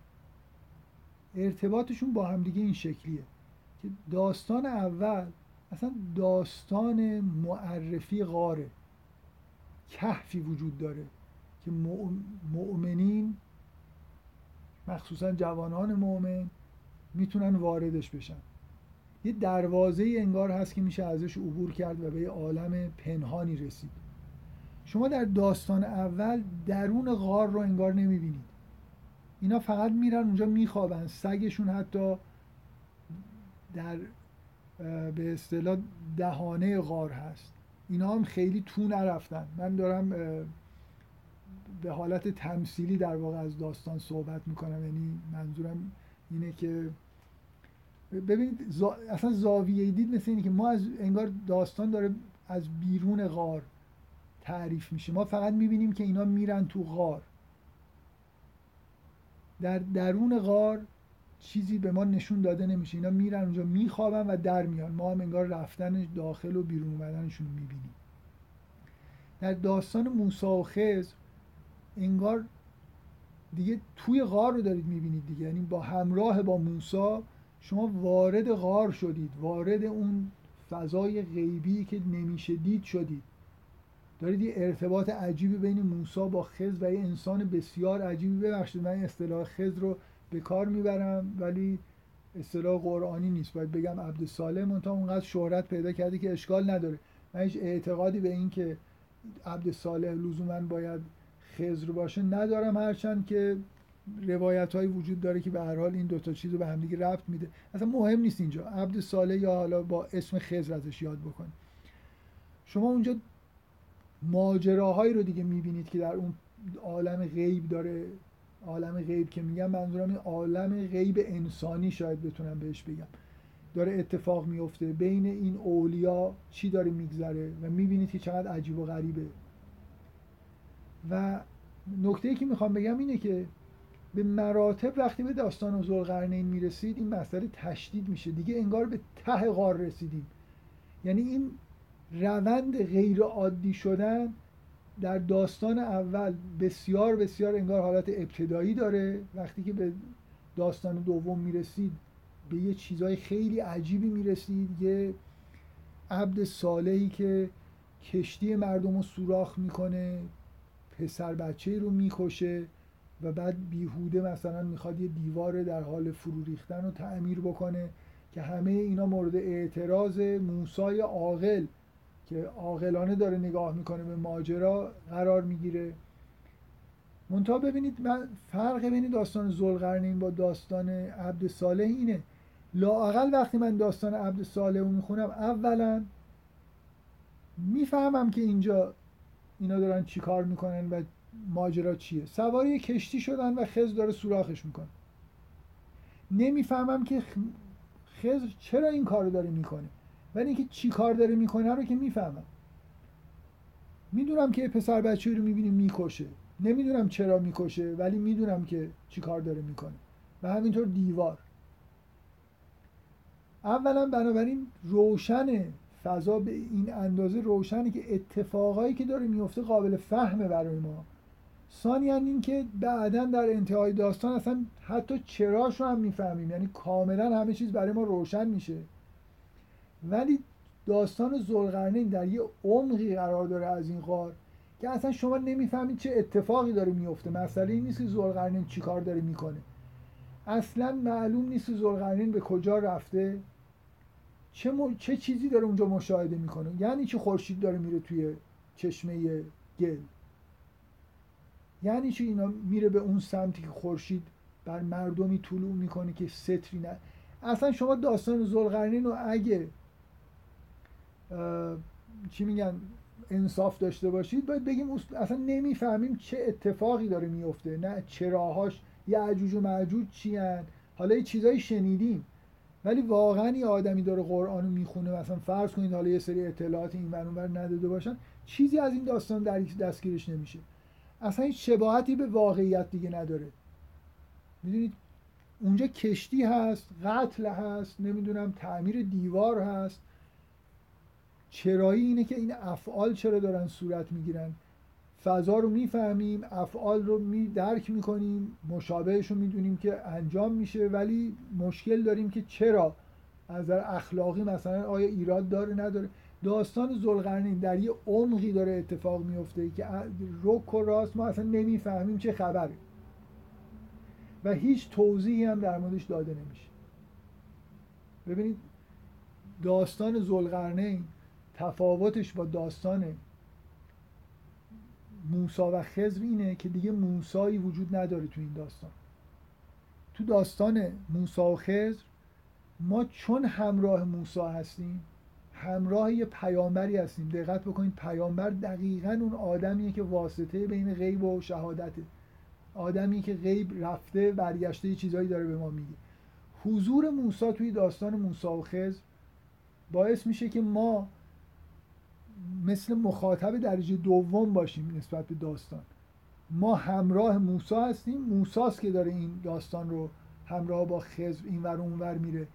ارتباطشون با همدیگه این شکلیه که داستان اول اصلا داستان معرفی غاره. کهفی وجود داره که مؤمنین مخصوصا جوانان مؤمن می‌تونن واردش بشن. یه دروازه انگار هست که میشه ازش عبور کرد و به یه عالم پنهانی رسید. شما در داستان اول درون غار رو انگار نمی‌بینید. اینا فقط میرن اونجا میخوابن. سگشون حتی در به اصطلاح دهانه غار هست. اینا هم خیلی تو نرفتن. من دارم به حالت تمثیلی در واقع از داستان صحبت می‌کنم. یعنی منظورم اینه که ببینید اصلا زاویه دید مثل اینه که ما از انگار داستان داره از بیرون غار تعریف میشه. ما فقط می‌بینیم که اینا میرن تو غار. در درون غار چیزی به ما نشون داده نمیشه. اینا میرن اونجا میخوابن و در میان. ما هم انگار رفتن داخل و بیرون اومدنشون می‌بینیم. در داستان موسی و خضر انگار دیگه توی غار رو دارید می‌بینید دیگه. یعنی با همراه با موسا شما وارد غار شدید وارد اون فضای غیبی که نمیشه دید شدید. دارید یه ارتباط عجیبی بین موسا با خز و یه انسان بسیار عجیبی. ببخشید من اصطلاح خز رو به کار می‌برم ولی اصطلاح قرآنی نیست. باید بگم عبد سالم تا اونقدر شهرت پیدا کرده که اشکال نداره. من هیچ اعتقادی به این که عبد صالح لزوما باید خزر باشه ندارم. هرچند که روایت های وجود داره که به هر حال این دوتا چیز رو به همدیگه ربط میده. اصلا مهم نیست اینجا. عبد صالح یا حالا با اسم خزر ازش یاد بکنید شما اونجا ماجراهایی رو دیگه می‌بینید که در اون عالم غیب داره. عالم غیب که میگم منظورم این عالم غیب انسانی شاید بتونم بهش بگم. داره اتفاق میفته بین این اولیا چی داره میگذره و می‌بینید که چقدر عجیب و غریبه. و نکته که می‌خوام بگم اینه که به مراتب وقتی به داستان زلقرنین می‌رسید این مسئله تشدید میشه. دیگه انگار به ته غار رسیدیم. یعنی این روند غیر عادی شدن در داستان اول بسیار بسیار انگار حالت ابتدایی داره. وقتی که به داستان دوم می‌رسید به یه چیزای خیلی عجیبی می‌رسید. یه عبد صالحی که کشتی مردم رو سوراخ می‌کنه پسر بچه رو می‌کشه. و بعد بیهوده مثلا می‌خواد یه دیوار در حال فرو ریختن رو تعمیر بکنه که همه اینا مورد اعتراض موسای عاقل که عاقلانه داره نگاه می‌کنه به ماجرا قرار می‌گیره. منتها ببینید من فرق بین داستان زلقرنین با داستان عبد صالح اینه. لاقل وقتی من داستان عبد صالح رو می‌خونم اولا می‌فهمم که اینجا اینا دارن چیکار می‌کنن و ماجرا چیه؟ سواری کشتی شدن و خز داره سوراخش می‌کنه. نمی‌فهمم که خزر چرا این کارو داره می‌کنه. ولی اینکه چی کار داره می‌کنه رو که می‌فهمم. می‌دونم که پسر بچه رو می‌بینیم می‌کشه. نمی‌دونم چرا می‌کشه ولی می‌دونم که چی کار داره می‌کنه. و همینطور دیوار. اولا بنابراین روشن فضا به این اندازه روشنی که اتفاقایی که داره میفته قابل فهمه برای ما. ثانیا اینکه بعدا در انتهای داستان اصلا حتی چراش رو هم می‌فهمیم. یعنی کاملا همه چیز برای ما روشن میشه. ولی داستان زلقرنین در یه عمقی قرار داره از این غار که اصلا شما نمی‌فهمید چه اتفاقی داره میفته مسئله این نیست که زلقرنین چیکار داره می‌کنه. اصلا معلوم نیست زلقرنین به کجا رفته. چه, چه چیزی داره اونجا مشاهده می‌کنه. یعنی چی خورشید داره میره توی چشمه گل. یعنی چی اینا میره به اون سمتی که خورشید بر مردمی طلوع می‌کنه که ستری نه اصلا شما داستان زلقرنین رو اگه چی میگن انصاف داشته باشید باید بگیم اصلا نمی‌فهمیم چه اتفاقی داره میفته نه چراهاش یه عجوج و معجوج چی. حالا یه چیزایی شنیدیم ولی واقعا یه آدمی داره قرآن رو می‌خونه مثلا فرض کنید حالا یه سری اطلاعات این بر نداده باشن چیزی از این داستان در دستگیرش نمیشه اصلا هیچ شباهتی به واقعیت دیگه نداره. می‌دونید اونجا کشتی هست قتل هست نمی‌دونم تعمیر دیوار هست. چرایی اینه که این افعال چرا دارن صورت می‌گیرن؟ فضا رو می‌فهمیم افعال رو می درک می‌کنیم مشابهش رو می‌دونیم که انجام میشه ولی مشکل داریم که چرا؟ از نظر اخلاقی مثلا آیا ایراد داره نداره؟ داستان زلقرنین در یه عمقی داره اتفاق میفته که رک و راست ما اصلا نمی‌فهمیم چه خبره. و هیچ توضیحی هم در موردش داده نمیشه. ببینید داستان زلقرنین تفاوتش با داستان موسا و خزر اینه که دیگه موسایی وجود نداره تو این داستان. تو داستان موسا و خزر ما چون همراه موسا هستیم همراه یه پیامبری هستیم. دقت بکنید پیامبر دقیقا اون آدمیه که واسطه بین غیب و شهادته. آدمی که غیب رفته برگشته یه چیزایی داره به ما میگه. حضور موسی توی داستان موسی و خزر باعث میشه که ما مثل مخاطب درجه دوم باشیم نسبت به داستان. ما همراه موسی هستیم. موساست که داره این داستان رو همراه با ور اون ور میره.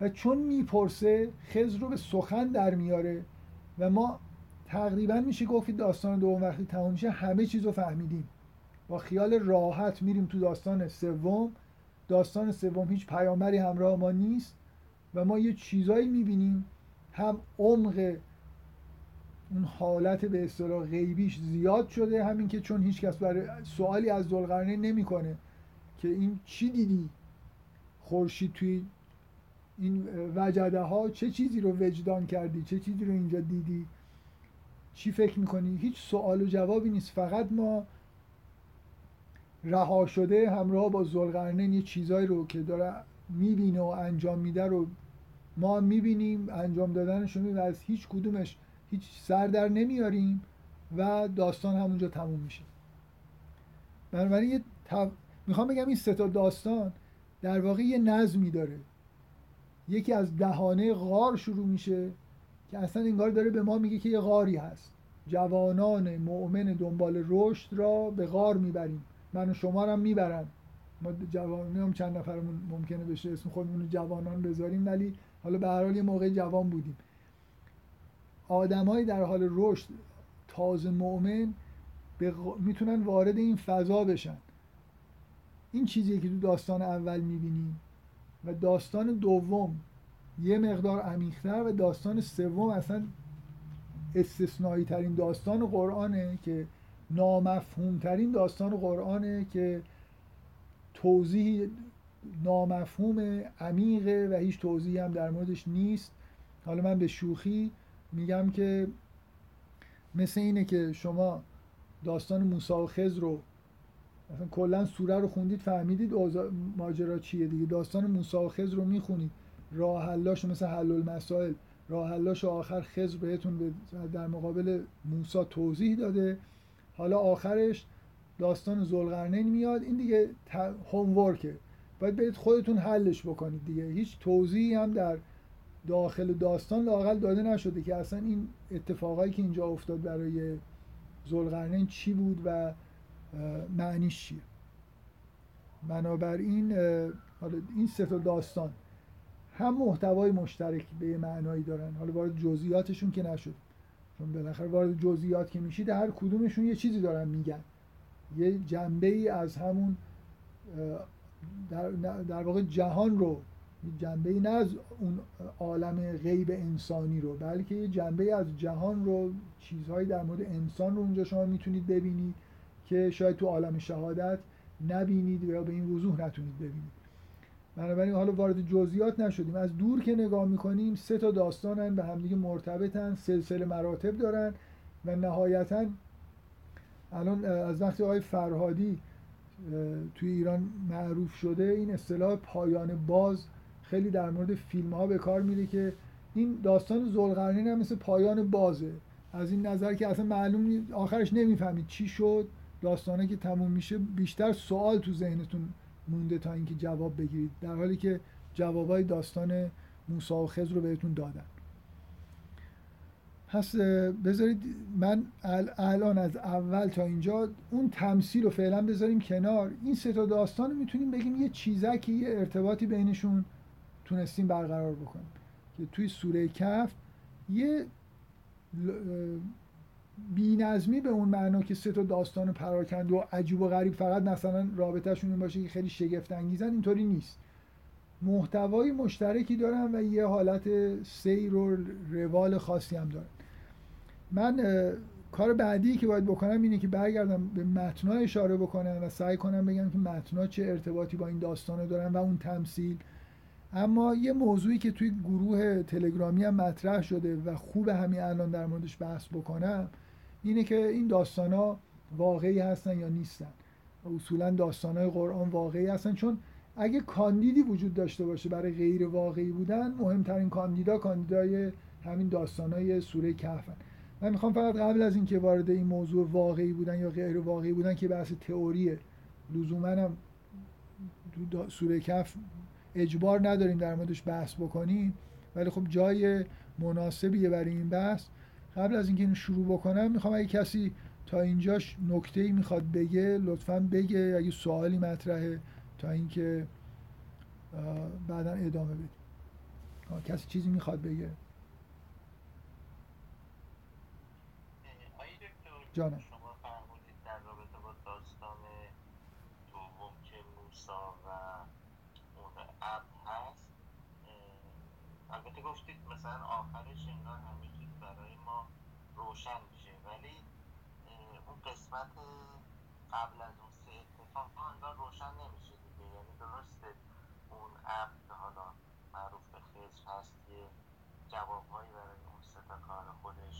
و چون می‌پرسه خزر رو به سخن در میاره و ما تقریبا میشه گفت داستان دوم وقتی تمام میشه همه چیز رو فهمیدیم. با خیال راحت میریم تو داستان سوم. داستان سوم هیچ پیامبری همراه ما نیست و ما یه چیزایی می‌بینیم. هم عمق اون حالت به اصطلاح غیبیش زیاد شده همین که چون هیچ کس برای سوالی از ذوالقرنین نمی‌کنه که این چی دیدی؟ خورشید توی این وجده ها چه چیزی رو وجدان کردی؟ چه چیزی رو اینجا دیدی؟ چی فکر می‌کنی؟ هیچ سوال و جوابی نیست. فقط ما رها شده همراه با ذوالقرنین یه چیزایی رو که داره می‌بینه و انجام میده رو ما می‌بینیم. انجام دادنش رو از هیچ کدومش هیچ سر در نمیاریم و داستان همونجا تموم میشه. بنابراین یه می‌خوام بگم این ستا داستان در واقع یه نظمی داره. یکی از دهانه غار شروع میشه که اصلا انگار داره به ما میگه که یه غاری هست. جوانان مؤمن دنبال رشد را به غار می‌بریم. من و شما هم می‌برن. ما جوان هم چند نفرمون ممکنه بشه اسم خودمون جوانان بذاریم ولی حالا به هر حال یه موقع جوان بودیم. آدمایی در حال رشد تازه مؤمن می‌تونن وارد این فضا بشن. این چیزی که تو داستان اول می‌بینیم. و داستان دوم یه مقدار عمیقتر و داستان سوم اصلا استثنایی ترین داستان قرآنه که نامفهوم ترین داستان قرآنه که توضیح نامفهوم عمیقه و هیچ توضیحی هم در موردش نیست. حالا من به شوخی میگم که مثل اینه که شما داستان موسی و خز رو مثلا کلا سوره رو خوندید فهمیدید ماجرا چیه دیگه؟ داستان موسی و خز رو می‌خونید. راه حلاش مثل حل المسائل راه حلاش آخر خز بهتون در مقابل موسی توضیح داده. حالا آخرش داستان زلقرنین میاد. این دیگه هومورکه باید برید خودتون حلش بکنید دیگه. هیچ توضیحی هم در داخل داستان لاقل داده نشده که اصلا این اتفاقایی که اینجا افتاد برای زلقرنین چی بود و معنیش چیه؟ بنابراین حالا این سه تا داستان هم محتوای مشترک به معنایی دارن. حالا وارد جزئیاتشون که نشد. چون بالاخره وارد جزئیات که میشید هر کدومشون یه چیزی دارن میگن. یه جنبه ای از همون در, در واقع جهان رو جنبه ای نه از اون عالم غیب انسانی رو بلکه یه جنبه از جهان رو چیزهایی در مورد انسان رو اونجا شما می‌تونید ببینید. که شاید تو عالم شهادت نبینید یا به این وضوح نتونید ببینید. بنابراین حالا وارد جزئیات نشدیم. از دور که نگاه می‌کنیم سه تا داستانن به همدیگه مرتبطن سلسله مراتب دارن و نهایتا الان از وقتی آقای فرهادی توی ایران معروف شده این اصطلاح پایان باز خیلی در مورد فیلم ها به کار میره که این داستان زلقرنین هم مثل پایان بازه. از این نظر که اصلا معلوم آخرش نمی‌فهمید چی شد. داستانه که تموم میشه بیشتر سوال تو ذهنتون مونده تا اینکه جواب بگیرید در حالی که جوابای داستان موسی و خضر رو بهتون دادن. پس بذارید من الان از اول تا اینجا اون تمثیل رو فعلا بذاریم کنار. این سه تا داستان رو می‌تونیم بگیم یه چیزکی یه ارتباطی بینشون تونستیم برقرار بکنیم. که توی سوره کف یه بینظمی به اون معنا که سه تا داستان پراکنده و عجیب و غریب فقط مثلا رابطهشون این باشه که خیلی شگفت انگیزن اینطوری نیست. محتوای مشترکی دارن و یه حالت سیر و روال خاصی هم دارن. من کار بعدی که باید بکنم اینه که برگردم به متنا اشاره بکنم و سعی کنم بگم که متنا چه ارتباطی با این داستانه دارن و اون تمثیل. اما یه موضوعی که توی گروه تلگرامی هم مطرح شده و خوب همین الان در موردش بحث بکنم اینه که این داستان ها واقعی هستن یا نیستن. اصولا داستان های قرآن واقعی هستن. چون اگه کاندیدی وجود داشته باشه برای غیر واقعی بودن مهمترین کاندیدا کاندیدای همین داستان های سوره کهفن من می‌خوام فقط قبل از اینکه وارد این موضوع واقعی بودن یا غیر واقعی بودن که بحث تئوریه لزوما هم سوره کف اجبار نداریم در موردش بحث بکنیم. ولی خب جای مناسبیه برای این بحث. قبل از اینکه اینو شروع بکنم می‌خوام اگه کسی تا اینجاش نکته ای می‌خواد بگه لطفا بگه. اگه سوالی مطرحه تا اینکه بعدا ادامه بدیم. کسی چیزی می‌خواد بگه؟ جانم. مثلا آخرش انگار همه چیز برای ما روشن میشه. ولی اون قسمت قبل از اون سه اتفاق انگار روشن نمیشه دیگه. یعنی درسته اون اب که حالا معروف به خیز هست یه جوابهایی برای اون سه تا کار خودش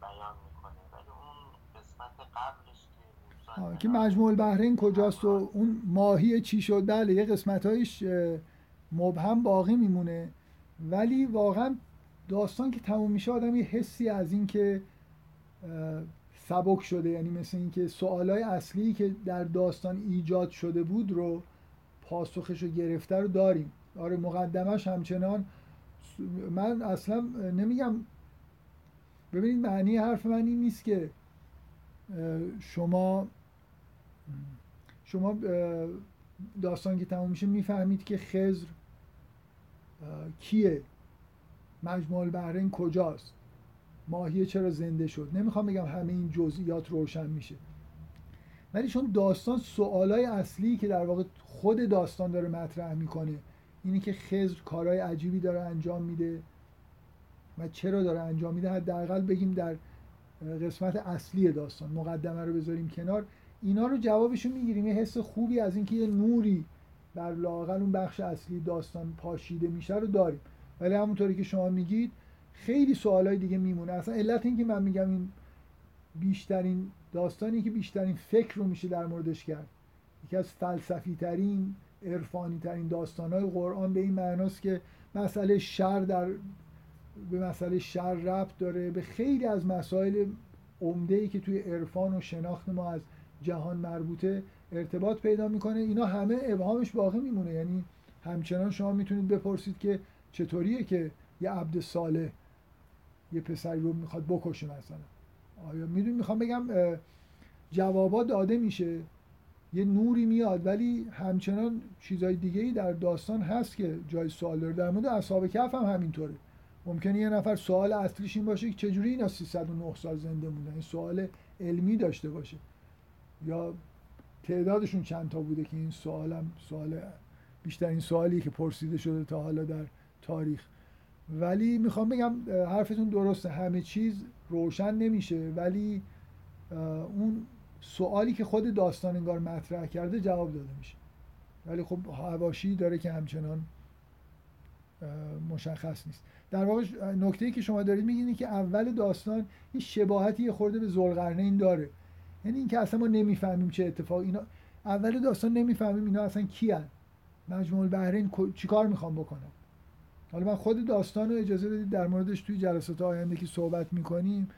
بیان می‌کنه. ولی اون قسمت قبلش که که مجموع البحرین کجاست و اون ماهی چی شد؟ بله یه قسمت هایش مبهم باقی میمونه. ولی واقعا داستان که تموم میشه آدم یه حسی از این که سبک شده یعنی مثل اینکه سوالای اصلی که در داستان ایجاد شده بود رو پاسخش رو گرفته رو داریم. آره مقدمش همچنان من اصلا نمیگم ببینید معنی حرف من این نیست که شما شما داستان که تموم میشه می‌فهمید که خزر کیه. مجموع البحرین کجاست؟ ماهیه چرا زنده شد؟ نمی‌خوام بگم همه این جزئیات روشن میشه. ولی چون داستان سوالای اصلی که در واقع خود داستان داره مطرح می‌کنه اینه که خزر کارهای عجیبی داره انجام میده و چرا داره انجام میده حداقل بگیم در قسمت اصلی داستان مقدمه رو بذاریم کنار. اینا رو جوابشو می‌گیریم. یه حس خوبی از اینکه یه نوری بر لاقل اون بخش اصلی داستان پاشیده میشه رو داریم. ولی همونطوری که شما میگید خیلی سوالای دیگه میمونه. اصلا علت این که من میگم این بیشترین داستانی که بیشترین فکر رو میشه در موردش کرد یکی از فلسفی ترین عرفانی ترین داستان های قرآن به این معناست که مسئله شر در به مسئله شر ربط داره. به خیلی از مسائل عمده ای که توی عرفان و شناخت ما از جهان مربوطه ارتباط پیدا می‌کنه. اینا همه ابهامش باقی میمونه. یعنی همچنان شما می‌تونید بپرسید که چطوریه که یه عبد صالح یه پسری رو می‌خواد بکشه مثلا؟ آیا می‌دونی؟ می‌خوام بگم جوابات داده میشه. یه نوری میاد ولی همچنان چیزای دیگه ای در داستان هست که جای سوال داره. در مورد اصحاب کف هم همینطوره. ممکنه یه نفر سوال اصلیش این باشه که چجوری اینا 309 سال زنده موندن؟ این سوال علمی داشته باشه. یا تعدادشون چند تا بوده که این سوالم سوال بیشترین سوالی که پرسیده شده تا حالا در تاریخ. ولی می‌خوام بگم حرفتون درسته. همه چیز روشن نمیشه. ولی اون سوالی که خود داستان انگار مطرح کرده جواب داده میشه. ولی خب هواشی داره که همچنان مشخص نیست. در واقع نکته ای که شما دارید میگید که اول داستان یه شباهتی یه خورده به این داره. یعنی اینکه اصلا ما نمی‌فهمیم چه اتفاق اینا اول داستان نمی‌فهمیم اینا اصلا کیان. مجموع البحرین چیکار می‌خوام بکنم؟ حالا من خود داستان رو اجازه بدید در موردش توی جلسات آینده که صحبت می‌کنیم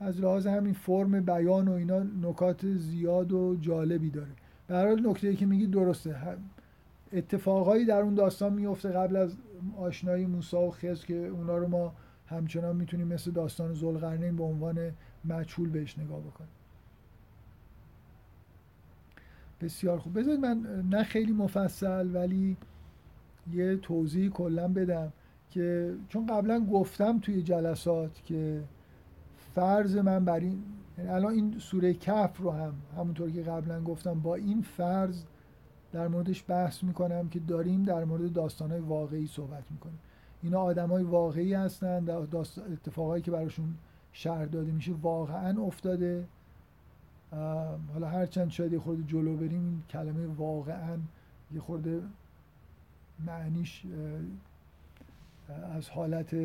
از لحاظ همین فرم بیان و اینا نکات زیاد و جالبی داره. به هر حال نکته ای که میگی درسته. اتفاقایی در اون داستان میفته قبل از آشنایی موسی و خز که اونا رو ما همچنان می‌تونیم مثل داستان زلقرنین به عنوان مجهول بهش نگاه بکنیم. بسیار خوب. بذارید من نه خیلی مفصل ولی یه توضیح کلا بدم. که چون قبلا گفتم توی جلسات که فرض من بر این یعنی الان این سوره کف رو هم همونطور که قبلا گفتم با این فرض در موردش بحث می‌کنم که داریم در مورد داستانهای واقعی صحبت می‌کنیم. اینا آدم های واقعی هستن اتفاقایی که براشون شهر داده میشه واقعا افتاده. حالا هرچند شاید یه خورده جلو بریم کلمه واقعا یه خورده معنیش از حالت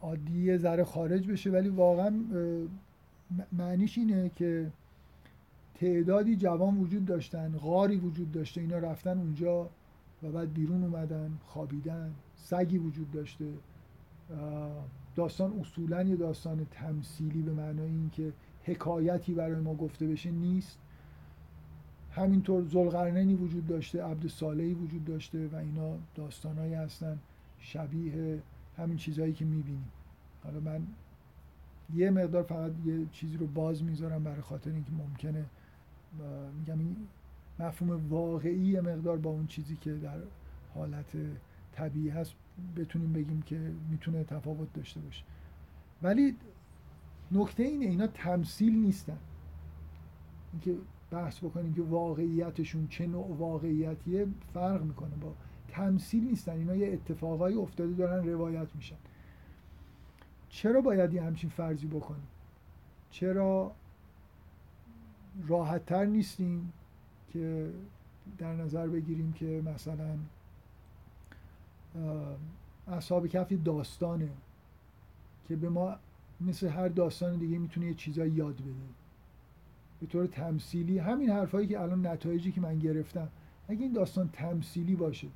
عادی ذره خارج بشه ولی واقعا معنیش اینه که تعدادی جوان وجود داشتن غاری وجود داشته اینا رفتن اونجا و بعد بیرون اومدن خوابیدن سگی وجود داشته. داستان اصولا یه داستان تمثیلی به معنای اینکه حکایتی برای ما گفته بشه نیست. همینطور زلقرنینی وجود داشته عبد وجود داشته و اینا داستانهایی هستن. شبیه همین چیزهایی که می‌بینیم. حالا من یه مقدار فقط یه چیزی رو باز می‌ذارم برای خاطر اینکه ممکنه میگم این مفهوم واقعی یه مقدار با اون چیزی که در حالت طبیعی هست بتونیم بگیم که می‌تونه تفاوت داشته باشه. ولی نکته اینه اینا تمثیل نیستن. اینکه بحث بکنیم که واقعیتشون چه نوع واقعیتیه فرق می‌کنه با تمثیل نیستن. اینا یه اتفاقایی افتاده دارن روایت میشن. چرا باید یه همچین فرضی بکنیم؟ چرا راحتتر نیستیم که در نظر بگیریم که مثلا اصحاب کف داستانه که به ما مثل هر داستان دیگه می‌تونه یه چیزایی یاد بده. به طور تمثیلی همین حرفایی که الان نتایجی که من گرفتم. اگه این داستان تمثیلی باشه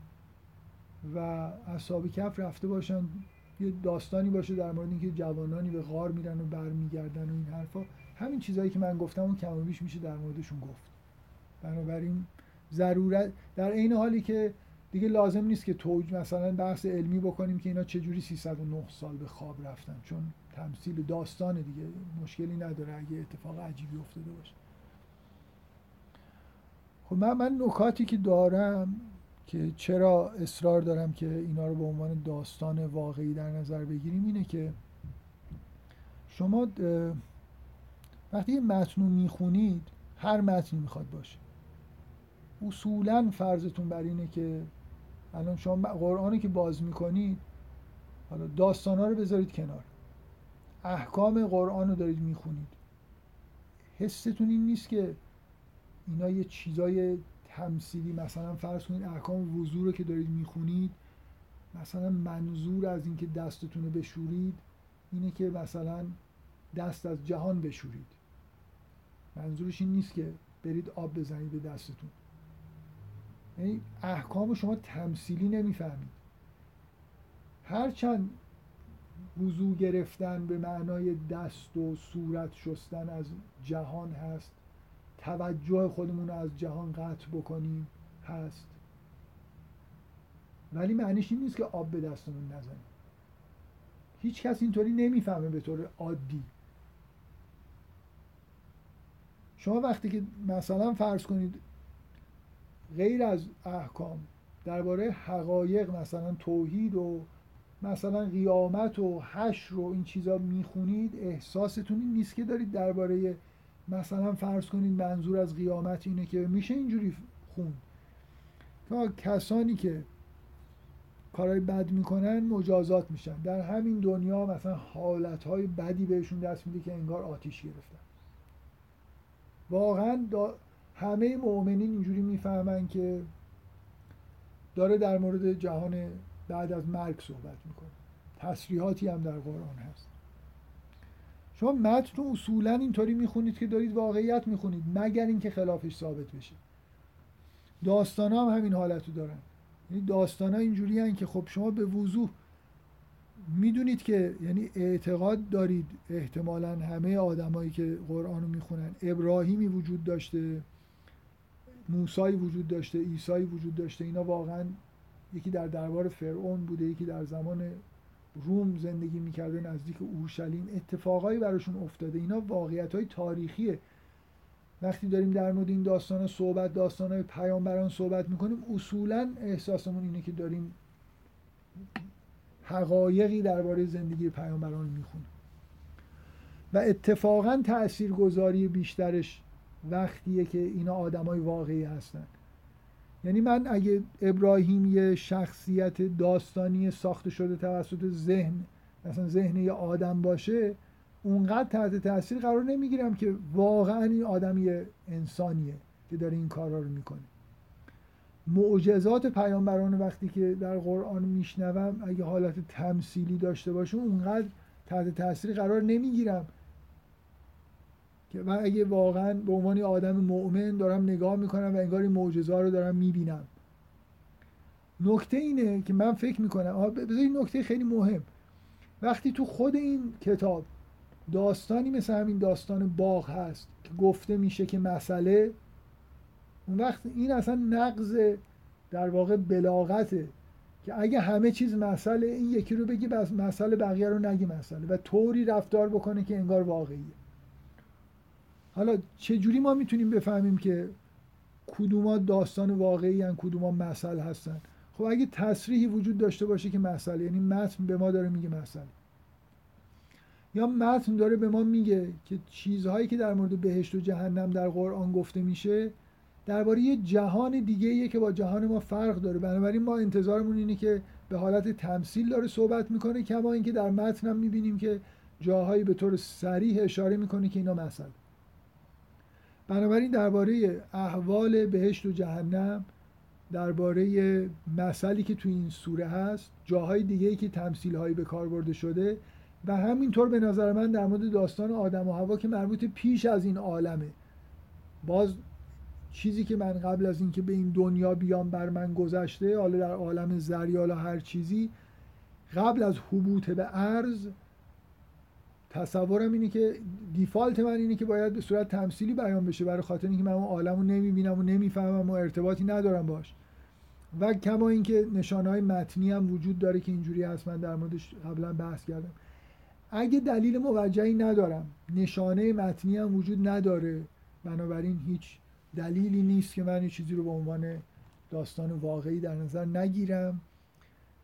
و اصحاب کف رفته باشن یه داستانی باشه در مورد اینکه جوانانی به غار میرن و برمیگردن و این حرفا. همین چیزهایی که من گفتم اون کم بیش میشه در موردشون گفت. بنابراین ضرورت در عین حالی که دیگه لازم نیست که توج مثلا بحث علمی بکنیم که اینا چجوری 309 سال به خواب رفتن چون تمثیل داستان دیگه مشکلی نداره اگه اتفاق عجیبی افتاده باشه. خب من, من نکاتی که دارم که چرا اصرار دارم که اینا رو به عنوان داستان واقعی در نظر بگیریم اینه که شما وقتی یه متن رو می‌خونید هر متنی می‌خواد باشه. اصولا فرضتون بر اینه که الان شما قرآنی که باز می‌کنید حالا داستان ها رو بذارید کنار. احکام قرآن رو دارید می‌خونید. حستون این نیست که اینا یه چیزای تمثیلی مثلا فرض کنید احکام وضوع رو که دارید می‌خونید مثلا منظور از اینکه دستتون رو بشورید اینه که مثلا دست از جهان بشورید. منظورش این نیست که برید آب بزنید به دستتون. یعنی احکام شما تمثیلی نمی‌فهمید. هرچند وضوع گرفتن به معنای دست و صورت شستن از جهان هست توجه خودمون رو از جهان قطع بکنیم. هست. ولی معنیش این نیست که آب به دستمون نزنیم. هیچ کس اینطوری نمی‌فهمه به طور عادی. شما وقتی که مثلا فرض کنید غیر از احکام درباره حقایق مثلا توحید و مثلا قیامت و حشر و این چیزا می‌خونید احساستون این نیست که دارید درباره مثلا فرض کنید منظور از قیامت اینه که میشه اینجوری خون. تا کسانی که کارهای بد می‌کنن مجازات میشن. در همین دنیا مثلا حالتهای بدی بهشون دست میده که انگار آتیش گرفتن. واقعا همه مؤمنین اینجوری می‌فهمن که داره در مورد جهان بعد از مرگ صحبت می‌کنه. تصریحاتی هم در قرآن هست. شما متن رو اصولا اینطوری می‌خونید که دارید واقعیت می‌خونید مگر اینکه خلافش ثابت بشه. داستان هم همین حالت رو دارن. یعنی داستان ها اینجوری که خب شما به وضوح می‌دونید که یعنی اعتقاد دارید. احتمالا همه آدمایی که قرآن رو می‌خونن ابراهیمی وجود داشته موسایی وجود داشته ایسایی وجود داشته اینا واقعا یکی در دربار فرعون بوده یکی در زمان روم زندگی می‌کرده نزدیک اورشلیم اتفاقایی براشون افتاده. اینا واقعیت های تاریخیه. وقتی داریم در مورد این داستان صحبت داستان پیامبران صحبت می‌کنیم اصولا احساسمون اینه که داریم حقایقی درباره زندگی پیامبران می‌خونیم. و اتفاقا تاثیرگذاری بیشترش وقتیه که اینا آدمای واقعی هستن. یعنی من اگه ابراهیم یه شخصیت داستانی ساخته شده توسط ذهن مثلا ذهن یه آدم باشه اونقدر تحت تاثیر قرار نمی‌گیرم که واقعا این آدم یه انسانیه که داره این کارا رو می‌کنه. معجزات پیامبران وقتی که در قرآن میشنوم اگه حالت تمثیلی داشته باشه اونقدر تحت تاثیر قرار نمی‌گیرم. که من اگه واقعا به عنوان آدم مؤمن دارم نگاه می‌کنم و انگار این رو دارم می‌بینم. نکته اینه که من فکر می‌کنم بذار نکته خیلی مهم. وقتی تو خود این کتاب داستانی مثل همین داستان باغ هست که گفته میشه که مسئله اون وقت این اصلا نقض در واقع بلاغته که اگه همه چیز مسئله این یکی رو بگی بس مسئله بقیه رو نگی مسئله و طوری رفتار بکنه که انگار واقعیه. حالا چه جوری ما می‌تونیم بفهمیم که کدوما داستان واقعی هن کدوما مسئله هستن؟ خب اگه تصریحی وجود داشته باشه که مسئله یعنی متن به ما داره میگه مسئله یا متن داره به ما میگه که چیزهایی که در مورد بهشت و جهنم در قرآن گفته میشه درباره یه جهان دیگه که با جهان ما فرق داره. بنابراین ما انتظارمون اینه که به حالت تمثیل داره صحبت می‌کنه کما اینکه در متن هم می‌بینیم که جاهایی به طور سریح اشاره می‌کنه که اینا مثل. بنابراین درباره احوال بهشت و جهنم درباره مسئله که تو این سوره هست جاهای دیگه که تمثیل هایی به کار برده شده و همینطور به نظر من در مورد داستان آدم و هوا که مربوط پیش از این عالمه. باز چیزی که من قبل از اینکه به این دنیا بیام بر من گذشته حالا در عالم زریال و هر چیزی قبل از حبوط به عرض تصورم اینه که دیفالت من اینه که باید به صورت تمثیلی بیان بشه برای خاطر اینکه من اون عالم رو نمی‌بینم و نمی‌فهمم و ارتباطی ندارم باش. و کما اینکه نشانه های متنی هم وجود داره که اینجوری هست من در موردش قبلا بحث کردم. اگه دلیل موجهی ندارم نشانه متنی هم وجود نداره بنابراین هیچ دلیلی نیست که من این چیزی رو به عنوان داستان واقعی در نظر نگیرم.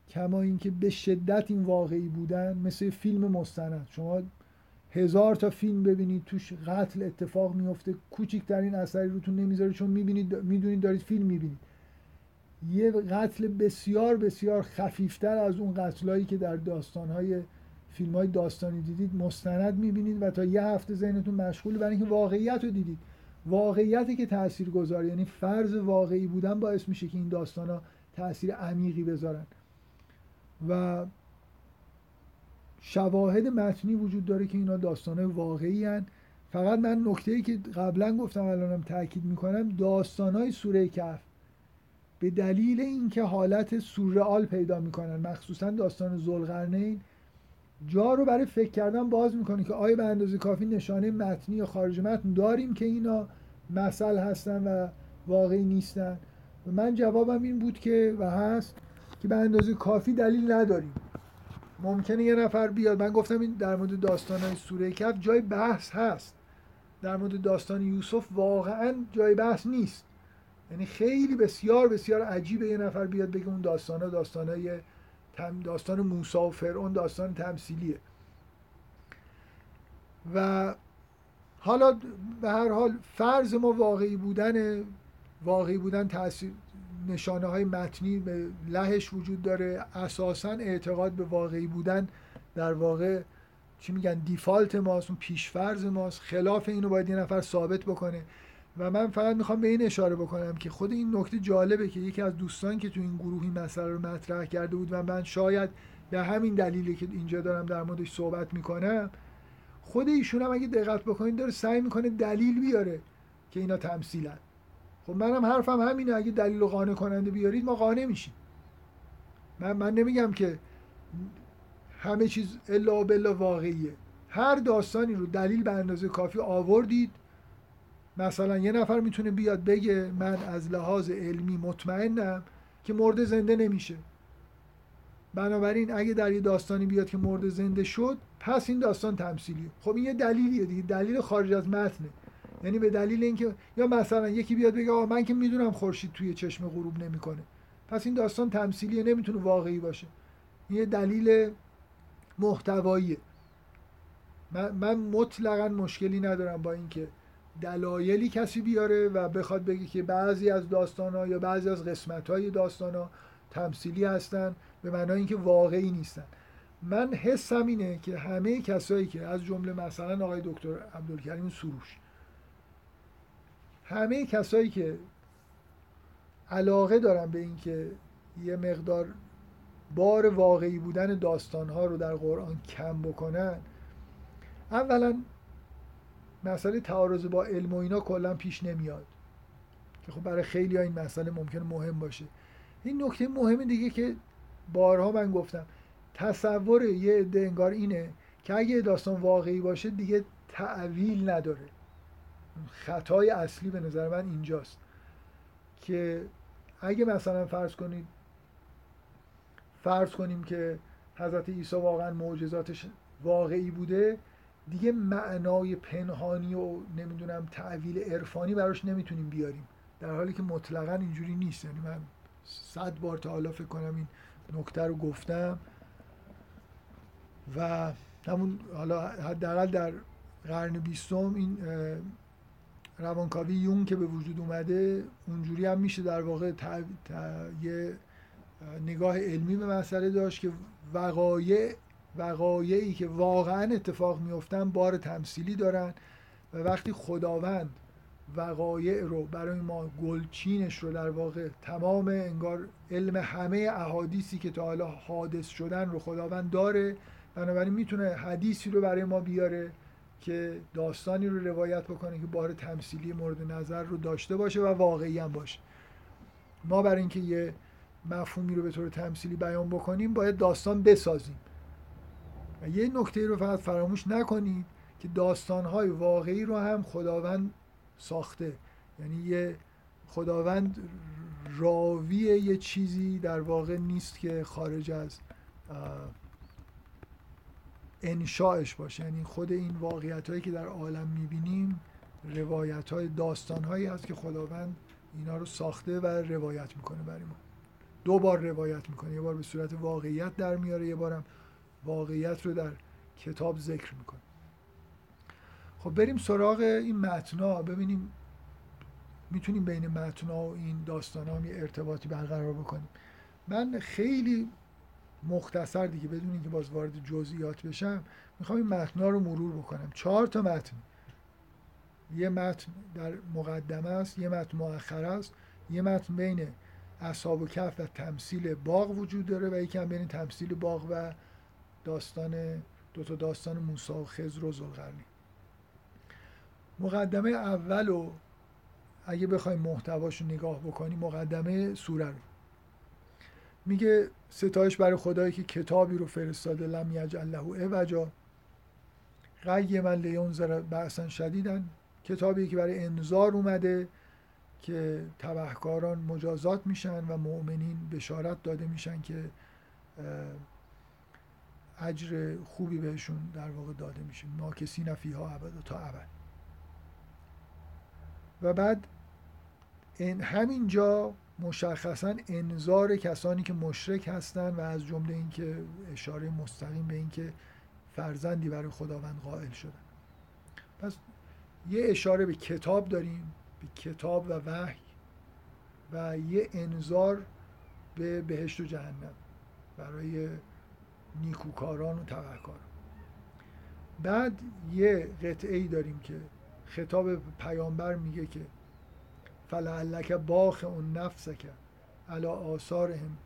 کما اینکه به شدت این واقعی بودن مثل فیلم مستند. شما هزار تا فیلم ببینید توش قتل اتفاق میفته کوچکترین اثری روتون نمی‌ذاره چون می‌بینید می‌دونید دارید فیلم می‌بینید. یه قتل بسیار بسیار خفیفتر از اون قتلایی که در داستانهای فیلم های داستانی دیدید مستند می‌بینید و تا یه هفته ذهنتون مشغول برای اینکه واقعیت رو دیدید. واقعیتی که تأثیر گذاره یعنی فرض واقعی بودن باعث میشه که این داستان ها تأثیر عمیقی بذارن. و شواهد متنی وجود داره که اینا داستان واقعی هن. فقط من نکته ای که قبلا گفتم الانم تاکید می‌کنم داستان های سوره کهف. به دلیل اینکه حالت سورئال پیدا می‌کنن مخصوصا داستان زلقرنین جا رو برای فکر کردن باز می‌کنه که آیا به اندازه کافی نشانه متنی یا خارج متن داریم که اینا مثل هستن و واقعی نیستن. و من جوابم این بود که و هست که به اندازه کافی دلیل نداریم. ممکنه یه نفر بیاد. من گفتم این در مورد داستان های سوره کف جای بحث هست. در مورد داستان یوسف واقعا جای بحث نیست. یعنی خیلی بسیار بسیار عجیبه یه نفر بیاد بگه اون داستان ها داستان های داستان موسی و فرعون داستان تمثیلیه. و حالا به هر حال فرض ما واقعی بودن واقعی بودن تاثیر نشانه های متنی به لهش وجود داره. اساسا اعتقاد به واقعی بودن در واقع چی میگن دیفالت ماست اون پیشفرز ماست. خلاف اینو باید یه نفر ثابت بکنه. و من فقط می‌خوام به این اشاره بکنم که خود این نکته جالبه که یکی از دوستان که تو این گروه این مسئله رو مطرح کرده بود و من شاید به همین دلیلی که اینجا دارم در موردش صحبت می‌کنم خود ایشون هم اگه دقت بکنید داره سعی می‌کنه دلیل بیاره که اینا تمثیلن. خب منم حرفم همینه. اگه دلیل قانع کننده بیارید ما قانع میشیم. من, من نمیگم که همه چیز الا بلا واقعیه. هر داستانی رو دلیل به اندازه کافی آوردید. مثلا یه نفر می‌تونه بیاد بگه من از لحاظ علمی مطمئنم که مرده زنده نمیشه. بنابراین اگه در یه داستانی بیاد که مرده زنده شد پس این داستان تمثیلیه. خب این یه دلیلیه دیگه. دلیل خارج از متنه. یعنی به دلیل اینکه یا مثلا یکی بیاد بگه آقا من که می‌دونم خورشید توی چشم غروب نمی‌کنه. پس این داستان تمثیلیه نمی‌تونه واقعی باشه. این یه دلیل محتواییه. من, من مطلقا مشکلی ندارم با اینکه دلایلی کسی بیاره و بخواد بگه که بعضی از داستان ها یا بعضی از قسمت های داستان ها تمثیلی هستن به معنای اینکه واقعی نیستن. من حسم اینه که همه کسایی که از جمله مثلا آقای دکتر عبدالکریم سروش همه کسایی که علاقه دارن به اینکه یه مقدار بار واقعی بودن داستانها رو در قرآن کم بکنن اولا مسئله تعارض با علم و اینا کلا پیش نمیاد. که خب برای خیلی ها این مسئله ممکن مهم باشه. این نکته مهم دیگه که بارها من گفتم تصور یه عده انگار اینه که اگه داستان واقعی باشه دیگه تعویل نداره. خطای اصلی به نظر من اینجاست که اگه مثلا فرض کنید فرض کنیم که حضرت عیسی واقعا معجزاتش واقعی بوده دیگه معنای پنهانی و نمی‌دونم تعویل عرفانی براش نمی‌تونیم بیاریم. در حالی که مطلقا اینجوری نیست. یعنی من صد بار تا حالا فکر کنم این نکته رو گفتم و همون حالا حداقل در قرن بیستم این روانکاوی یون که به وجود اومده اونجوری هم میشه در واقع یه نگاه علمی به مسئله داشت که وقایع وقایعی که واقعا اتفاق میفتن بار تمثیلی دارن و وقتی خداوند وقایع رو برای ما گلچینش رو در واقع تمام انگار علم همه احادیثی که تا حالا حادث شدن رو خداوند داره بنابراین می‌تونه حدیثی رو برای ما بیاره. که داستانی رو روایت بکنه که بار تمثیلی مورد نظر رو داشته باشه و واقعی هم باشه. ما برای اینکه یه مفهومی رو به طور تمثیلی بیان بکنیم باید داستان بسازیم. و یه نکته رو فقط فراموش نکنید که داستانهای واقعی رو هم خداوند ساخته. یعنی یه خداوند راوی یه چیزی در واقع نیست که خارج از انشاش باشه. یعنی خود این واقعیت هایی که در عالم می‌بینیم روایت های داستان هایی هست که خداوند اینا رو ساخته و روایت می‌کنه برای ما. دو بار روایت می‌کنه. یه بار به صورت واقعیت در میاره یه بارم واقعیت رو در کتاب ذکر می‌کنه. خب بریم سراغ این متنا ببینیم می‌تونیم بین متنا و این داستان ها یه ارتباطی برقرار بکنیم. من خیلی مختصر دیگه بدون اینکه باز وارد جزئیات بشم می‌خوام این متنا رو مرور بکنم. چهار تا متن. یه متن در مقدمه است یه متن مؤخر است یه متن بین اصحاب و کف و تمثیل باغ وجود داره و یکم بین تمثیل باغ و داستان دو تا داستان موسی و خضر و ذوالقرنین. مقدمه اول و اگه بخوایم محتواش رو نگاه بکنیم مقدمه سوره رو. میگه ستایش برای خدایی که کتابی رو فرستاده لم یجعل له عوجا من لیون زر بحثا شدیدن کتابی که برای انذار اومده که تبهکاران مجازات میشن و مؤمنین بشارت داده میشن که اجر خوبی بهشون در واقع داده میشه. کسی نفیها ابدا تا ابد. و بعد این همینجا مشخصا انظار کسانی که مشرک هستند و از جمله اینکه اشاره مستقیم به اینکه فرزندی برای خداوند قائل شدن. پس یه اشاره به کتاب داریم به کتاب و وحی و یه انظار به بهشت و جهنم برای نیکوکاران و تبهکاران. بعد یه قطعه ای داریم که خطاب پیامبر میگه که فلعلک باخ اون نفسک علی آثارهم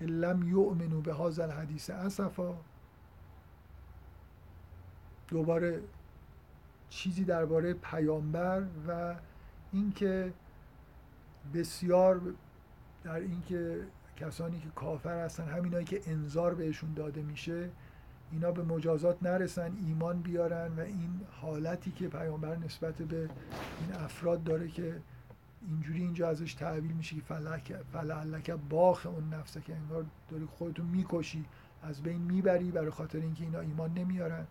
لم یؤمنوا به هذا الحدیث اسفا دوباره چیزی درباره پیامبر و اینکه بسیار در اینکه کسانی که کافر هستن همینایی که انظار بهشون داده میشه اینا به مجازات نرسن ایمان بیارن و این حالتی که پیامبر نسبت به این افراد داره که اینجوری اینجا ازش تعبیر میشه که فلعلک باخ اون نفسه که انگار داری خودتو می‌کشی از بین می‌بری برای خاطر اینکه اینا ایمان نمیارن.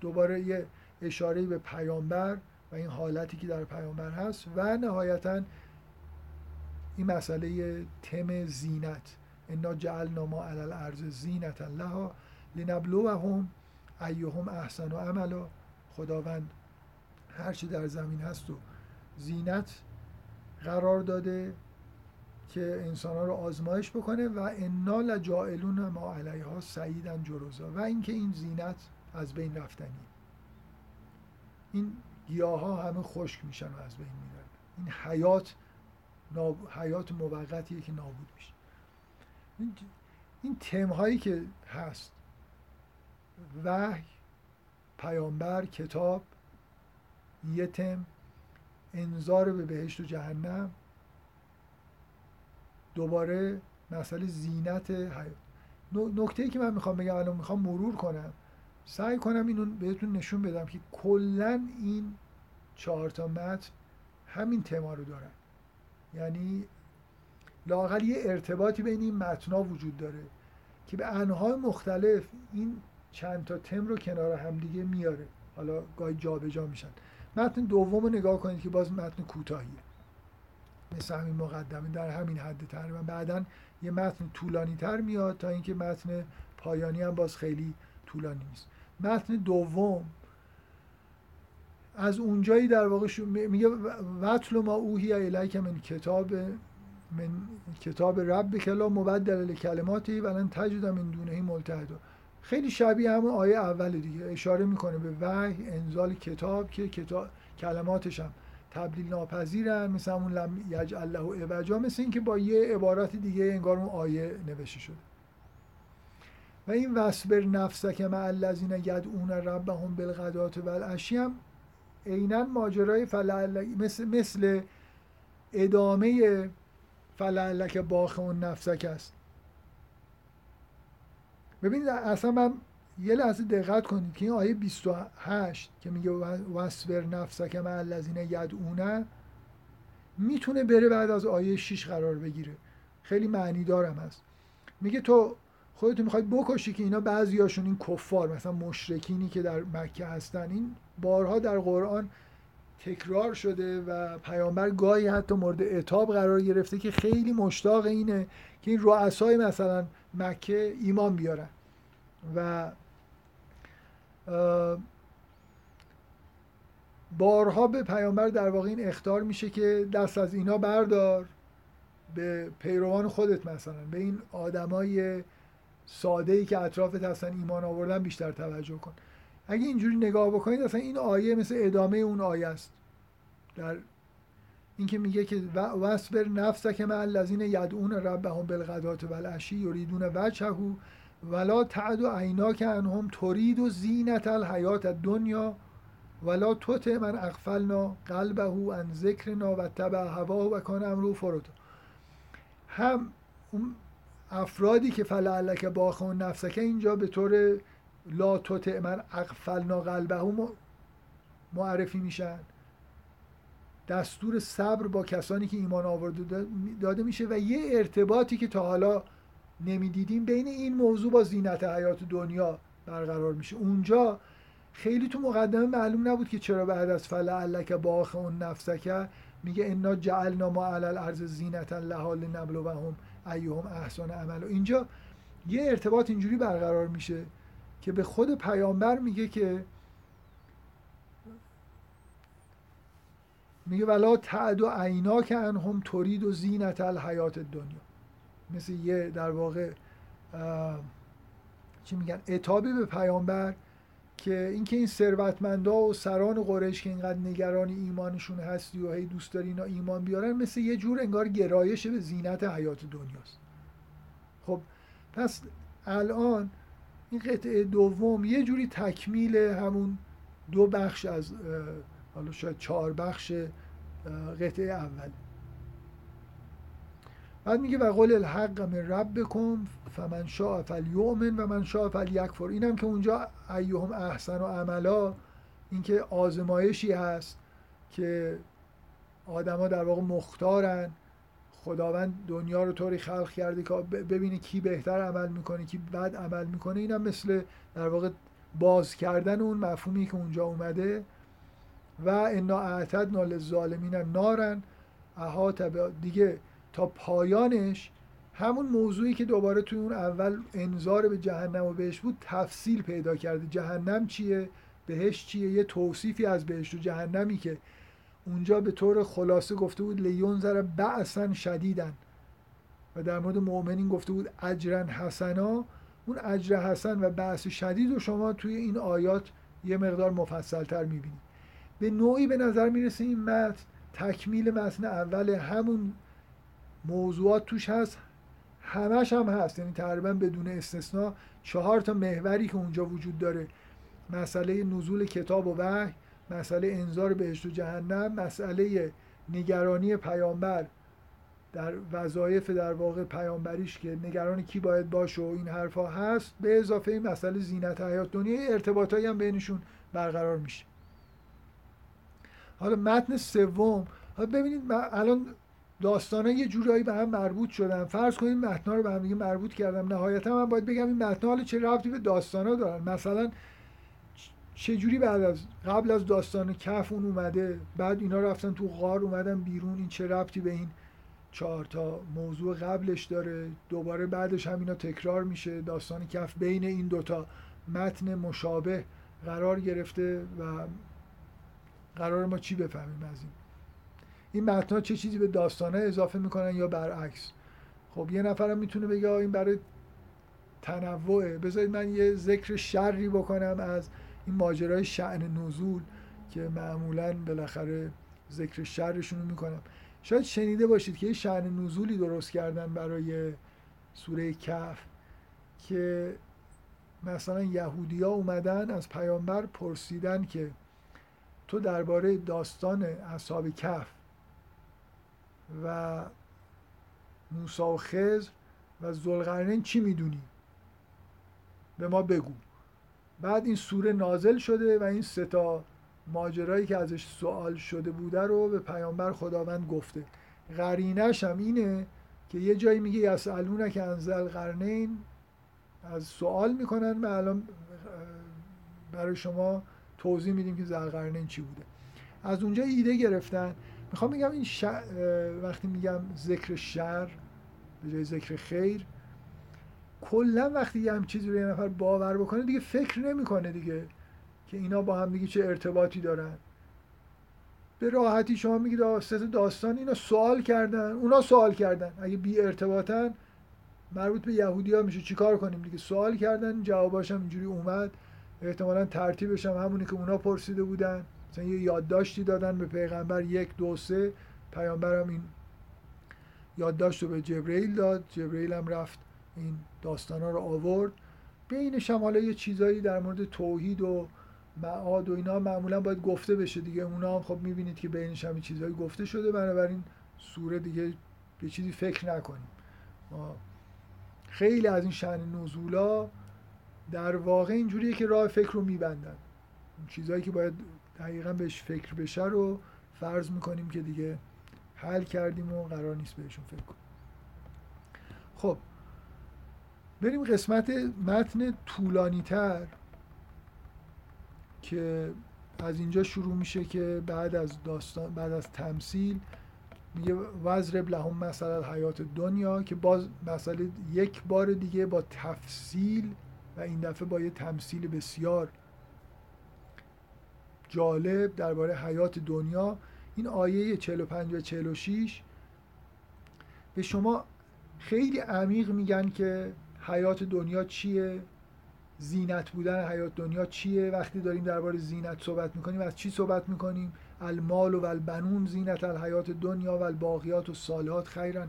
دوباره یه اشاره به پیامبر و این حالتی که در پیامبر هست و نهایتا این مسئله تم زینت. انا جعلنا ما علی الارض زینت لها لنبلوهم ایهم احسن و عملا. خداوند هرچی در زمین هست و زینت قرار داده که انسان ها رو آزمایش بکنه و انا لجائلون ما علیها سعیدن جروزا. و اینکه این زینت از بین رفتنی. این گیاه ها همه خشک میشن و از بین میرن. این حیات حیات موقتیه که نابود میشه. این, این تم هایی که هست. وحی پیامبر کتاب یه تم انذار به بهشت و جهنم دوباره مسئله زینت حیات. نکته ای که من می‌خوام بگم الان می‌خوام مرور کنم. سعی کنم اینو بهتون نشون بدم که کلا این چهار تا متن همین تما رو دارن. یعنی لاقل یه ارتباطی بین این متنا وجود داره که به انهای مختلف این چند تا تم رو کنار همدیگه میاره. حالا گاهی جابجا میشن. متن دوم رو نگاه کنید که باز متن کوتاهیه. مثل همین مقدمه در همین حد تقریبا. بعدا یه متن طولانی تر میاد تا اینکه متن پایانی هم باز خیلی طولانی نیست. متن دوم از اونجایی در واقع میگه وطل ما اوهی الیک من کتاب من کتاب رب کلا مبدل کلماتی ولن تجد من دونه ملتحد خیلی شبیه همون آیه اول دیگه. اشاره می‌کنه به وحی انزال کتاب که کتاب کلماتش هم تبدیل ناپذیرن مثل همون لم یجعل له عوجا مثل اینکه با یه عبارت دیگه انگار اون آیه نوشته شده. و این وصبر نفسک مع الذین یدعون ربهم بالغدات والعشی هم عینا ماجرای فلعل مثل مثل ادامه فلعلک باخ اون نفسک است. ببینید اصلا من یه لحظه دقت کنید که این آیه 28 که میگه وصبر نفسک مع الذین یدعونه می‌تونه بره بعد از آیه 6 قرار بگیره. خیلی معنی دارم هست. میگه تو خودتون می‌خواید بکشی که اینا بعضیاشون این کفار مثلا مشرکینی که در مکه هستن این بارها در قرآن تکرار شده و پیامبر گاهی حتی مورد اتاب قرار گرفته که خیلی مشتاق اینه که این رؤسای مثلا مکه ایمان بیارن و بارها به پیامبر در واقع این اختار میشه که دست از اینا بردار. به پیروان خودت مثلا. به این آدمای ساده ای که اطرافت هستن ایمان آوردن بیشتر توجه کن. اگه اینجوری نگاه بکنید اصلا این آیه مثل ادامه اون آیه است. در اینکه میگه که وصبر نفسک مع الذین یدعون ربهم بالغدات والعشی یریدون وجهه ولا تعد عیناک عنهم ترید و زینت الحیات الدنیا ولا تطع من اغفلنا قلبه عن ذکرنا و تبع هواه و کان امرو فرطا هم افرادی که فلعلک باخون نفسکه اینجا به طور لا تطع من اغفلنا قلبه معرفی میشن. دستور صبر با کسانی که ایمان آورده داده میشه و یه ارتباطی که تا حالا نمی‌دیدیم بین این موضوع با زینت حیات دنیا برقرار میشه. اونجا خیلی تو مقدمه معلوم نبود که چرا بعد از فلعلک باخ اون نفسکه میگه انا جعلنا ما علی الارض زینتا لها لنبلوهم ایهم احسن عمل. اینجا یه ارتباط اینجوری برقرار میشه که به خود پیامبر میگه که میگه ولا تعد و عینا که انهم ترید و زینت الحیات دنیا مثل یه در واقع چی میگن اتابی به پیامبر که اینکه این ثروتمندا و سران قریش که اینقدر نگران ایمانشون هستی و هی دوست داری اینا ایمان بیارن مثل یه جور انگار گرایش به زینت حیات دنیاست. خب پس الان این قطعه دوم یه جوری تکمیل همون دو بخش از حالا شاید چهار بخش قطعه اول. بعد میگه و قول الحق من ربکم فمن شاء فلیؤمن و من شاء فلیکفر. اینم که اونجا ایهم احسن و عملا اینکه آزمایشی هست که آدما در واقع مختارن. خداوند دنیا رو طوری خلق کرده که ببینه کی بهتر عمل می‌کنه کی بد عمل می‌کنه. اینم مثل در واقع باز کردن اون مفهومی که اونجا اومده. و انا اعتدنا للظالمین نارن احاط دیگه تا پایانش همون موضوعی که دوباره توی اون اول انظار به جهنم و بهش بود تفصیل پیدا کرده. جهنم چیه؟ بهش چیه؟ یه توصیفی از بهشت و جهنمی که اونجا به طور خلاصه گفته بود لیون زر بعثا شدیدن و در مورد مؤمنین گفته بود اجرن حسنا. اون اجر حسن و بعث شدید و شما توی این آیات یه مقدار مفصل تر می‌بینید. به نوعی به نظر می‌رسه این متن تکمیل متن اول همون موضوعات توش هست. همش هم هست. یعنی تقریبا بدون استثنا چهار تا محوری که اونجا وجود داره. مسئله نزول کتاب و وحی مسئله انذار بهشت و جهنم مسئله نگرانی پیامبر در وظایف در واقع پیامبریش که نگران کی باید باشه و این حرفا هست. به اضافه این مسئله زینت حیات دنیا ارتباطایی هم بینشون برقرار میشه. حالا متن سوم. حالا ببینید الان داستان یه جورایی به هم مربوط شدن. فرض کنید متنا رو به هم مربوط کردم. نهایتا من باید بگم این متنا حالا چه ربطی به داستانا دارن؟ مثلا چه جوری بعد از قبل از داستان کف اون اومده بعد اینا رفتن تو غار اومدن بیرون این چه ربطی به این چهار تا موضوع قبلش داره؟ دوباره بعدش هم اینا تکرار میشه. داستان کف بین این دوتا متن مشابه قرار گرفته و قرار ما چی بفهمیم از این؟ این متنها چه چیزی به داستانه اضافه می‌کنن یا برعکس؟ خب یه نفرم می‌تونه بگه این برای تنوعه. بذارید من یه ذکر شری بکنم از این ماجرای شعن نزول که معمولا بالاخره ذکر شرشون رو می‌کنم. شاید شنیده باشید که یه شعن نزولی درست کردن برای سوره کف که مثلا یهودیا اومدن از پیامبر پرسیدن که تو درباره داستان اصحاب کف و موسی و خضر و زلقرنین چی می‌دونی؟ به ما بگو. بعد این سوره نازل شده و این ستا ماجرایی که ازش سوال شده بوده رو به پیامبر خداوند گفته. قرینش هم اینه که یه جایی میگه یسالونه که انزل قرنین از سوال می‌کنن و الان برای شما توضیح میدیم که زلقرنین چی بوده. از اونجا ایده گرفتن. می‌خوام بگم این ش... وقتی میگم ذکر شر به جای ذکر خیر کلا وقتی یه هم چیزی رو یه نفر باور بکنه دیگه فکر نمی‌کنه دیگه که اینا با هم دیگه چه ارتباطی دارن. به راحتی شما میگید ست داستان اینا سوال کردن. اونا سوال کردن. اگه بی ارتباطن مربوط به یهودی ها میشه. چیکار کنیم؟ دیگه سوال کردن جواباش هم اینجوری اومد. احتمالا ترتیبش هم همونی که اونا پرسیده بودن. مثلا یه یادداشتی دادن به پیغمبر یک دو سه. پیامبر هم این یادداشت رو به جبرئیل داد. جبرئیل هم رفت این داستان ها رو آورد. بینش هم یه چیزایی در مورد توحید و معاد و اینا معمولا باید گفته بشه دیگه. اونا هم خب می‌بینید که بینش هم چیزایی گفته شده. بنابراین سوره دیگه به چیزی فکر نکنیم. خیلی از این شن نزولا در واقع اینجوریه که راه فکر رو میبندن. چیزهایی که باید دقیقا بهش فکر بشه رو فرض می‌کنیم که دیگه حل کردیم و قرار نیست بهشون فکر کنیم. خب بریم قسمت متن طولانی تر که از اینجا شروع میشه که بعد از داستان بعد از تمثیل میگه وزرب لهم مثلا حیات دنیا که باز مسئله یک بار دیگه با تفصیل و این دفعه با یه تمثیل بسیار جالب درباره حیات دنیا این آیه 45 و 46 به شما خیلی عمیق میگن که حیات دنیا چیه؟ زینت بودن حیات دنیا چیه؟ وقتی داریم درباره زینت صحبت می‌کنیم از چی صحبت می‌کنیم؟ المال و البنون زینت الحیات دنیا و الباقیات و صالحات خیرا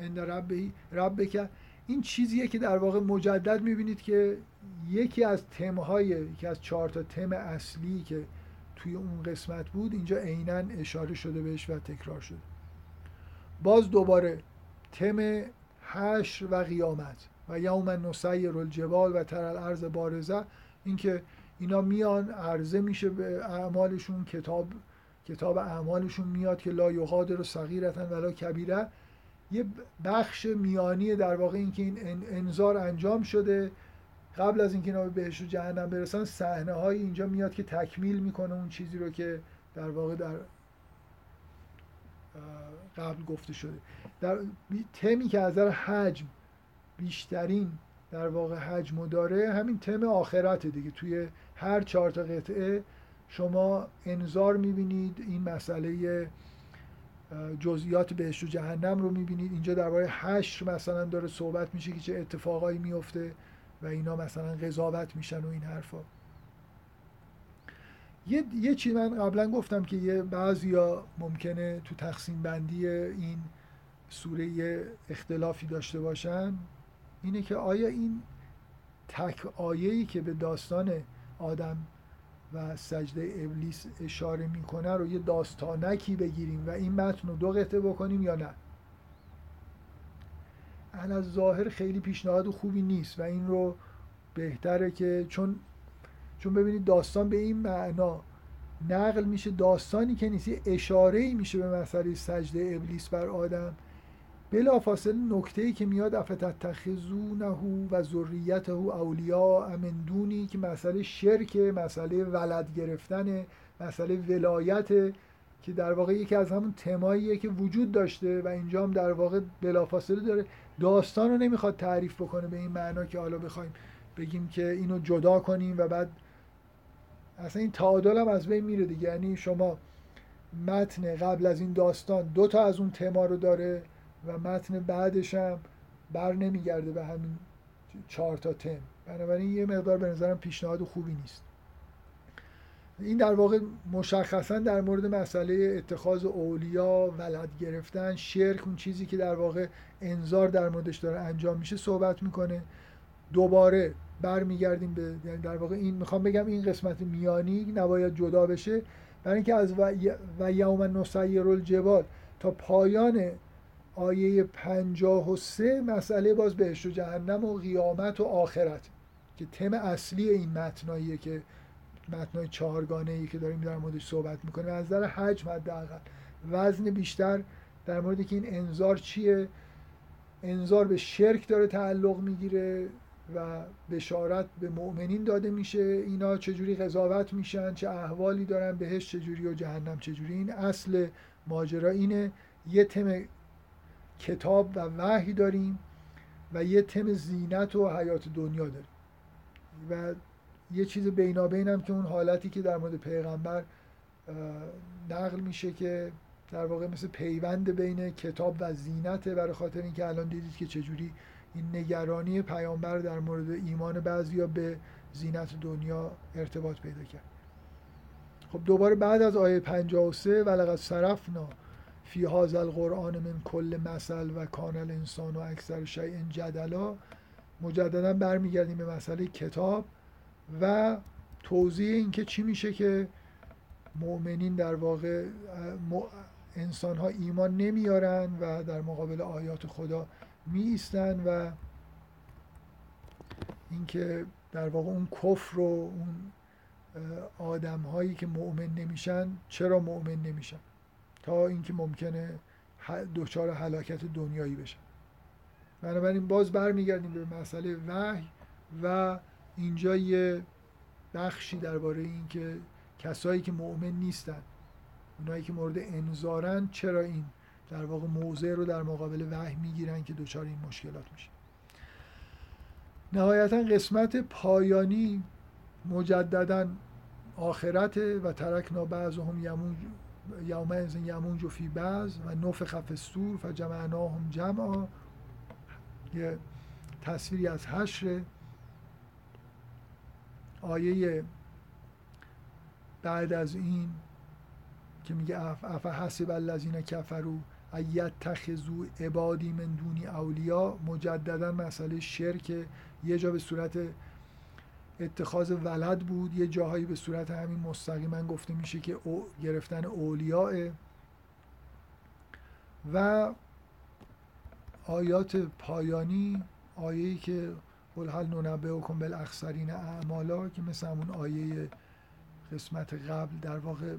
عند ربه ربک. این چیزیه که در واقع مجدد می‌بینید که یکی از تمهای یکی از چهار تا تم اصلی که توی اون قسمت بود اینجا عینا اشاره شده بهش و تکرار شده. باز دوباره تم حشر و قیامت و یوم نسیر الجبال و تر الارض بارزه اینکه اینا میان عرضه میشه به اعمالشون کتاب کتاب اعمالشون میاد که لا یغادر صغیرتا ولا کبیره. یه بخش میانی در واقع اینکه این انذار انجام شده قبل از اینکه اینا به بهشت و جهنم برسن صحنه های اینجا میاد که تکمیل می‌کنه اون چیزی رو که در واقع در قبل گفته شده. در تمی که از حجم بیشترین در واقع حجم داره همین تم آخرت دیگه. توی هر چهار تا قطعه شما انظار می‌بینید این مسئله جزئیات بهشت و جهنم رو می‌بینید. اینجا درباره حشر مثلا داره صحبت میشه که چه اتفاقایی میفته و اینا مثلا قضاوت میشن و این حرفا. یه, یه چیز من قبلا گفتم که یه بعضیا ممکنه تو تقسیم بندی این سوره اختلافی داشته باشن. اینه که آیا این تک آیه‌ای که به داستان آدم و سجده ابلیس اشاره می‌کنه رو یه داستانکی بگیریم و این متن رو دو قطعه بکنیم یا نه؟ از ظاهر خیلی پیشنهاد خوبی نیست و این رو بهتره که چون چون ببینید داستان به این معنا نقل میشه داستانی که نیست اشاره ای میشه به مسئله سجده ابلیس بر آدم بلافاصله نکته ای که میاد افتتخذونه و ذریته اولیاء امندونی که مسئله شرک مسئله ولد گرفتن مسئله ولایت که در واقع یکی از همون تماییه که وجود داشته و اینجا هم در واقع بلافاصله داره. داستان رو نمی‌خواد تعریف بکنه به این معنا که حالا بخوایم بگیم که اینو جدا کنیم و بعد اصلا این تعادل هم از بین میره دیگه. یعنی شما متن قبل از این داستان دو تا از اون تما رو داره. و متن بعدش هم بر نمیگرده به همین چهار تا تم. بنابراین یه مقدار به نظرم پیشنهاد خوبی نیست. این در واقع مشخصا در مورد مسئله اتخاذ اولیا ولد گرفتن شرک اون چیزی که در واقع انظار در موردش داره انجام میشه صحبت می‌کنه. دوباره برمیگردیم به یعنی در واقع این می‌خوام بگم این قسمت میانی نباید جدا بشه. برای اینکه از و یوم نسیر الجبال تا پایان آیه پنجاه و سه مسئله باز بهشت و جهنم و قیامت و آخرت که تم اصلی این متناییه که متنای چهارگانه ای که داریم در موردش صحبت می‌کنیم از نظر حجم حداقل. وزن بیشتر در مورد که این انظار چیه؟ انظار به شرک داره تعلق می‌گیره و بشارت به مؤمنین داده میشه. اینا چجوری قضاوت میشن؟ چه احوالی دارن؟ بهش چجوری و جهنم چجوری؟ این اصل ماجرا اینه. یه تم کتاب و وحی داریم و یه تم زینت و حیات دنیا داریم. و یه چیز بینابین هم که اون حالتی که در مورد پیغمبر نقل میشه که در واقع مثل پیوند بین کتاب و زینته برای خاطر اینکه الان دیدید که چجوری این نگرانی پیامبر در مورد ایمان بعضیا به زینت دنیا ارتباط پیدا کرد. خب دوباره بعد از آیه 53 ولقد صرفنا فی هذا القرآن من کل مثل و کان الانسان و اکثر شیء جدلا. مجددا برمیگردیم به مسئله کتاب و توضیح اینکه چی میشه که مؤمنین در واقع انسان ها ایمان نمیارن و در مقابل آیات خدا می ایستن و اینکه در واقع اون کفر و اون آدم هایی که مؤمن نمیشن چرا مؤمن نمیشن؟ تا اینکه ممکنه دچار هلاکت دنیایی بشن بنابراین باز برمیگردیم به مسئله وحی و اینجا یه بخشی درباره اینکه کسایی که مؤمن نیستن اونایی که مورد انذارن چرا این در واقع موضع رو در مقابل وحی می‌گیرن که دچار این مشکلات میشه. نهایتا قسمت پایانی مجددا آخرت و ترکنا بعضهم یمون یومئذ یمونج فی بعض و نفخ الصور فجمعناهم جمعا. یه تصویری از حشر. آیه بعد از این که میگه اف حسب الذین کفروا ایتخذوا عبادی من دونی اولیا مجددا مسئله شرک یه جا به صورت اتخاذ ولد بود. یه جاهایی به صورت همین مستقیما گفته میشه که او گرفتن اولیاء. و آیات پایانی آیه‌ای که قل هل ننبئکم بالاخسرین اعمالا که مثل همون آیه قسمت قبل در واقع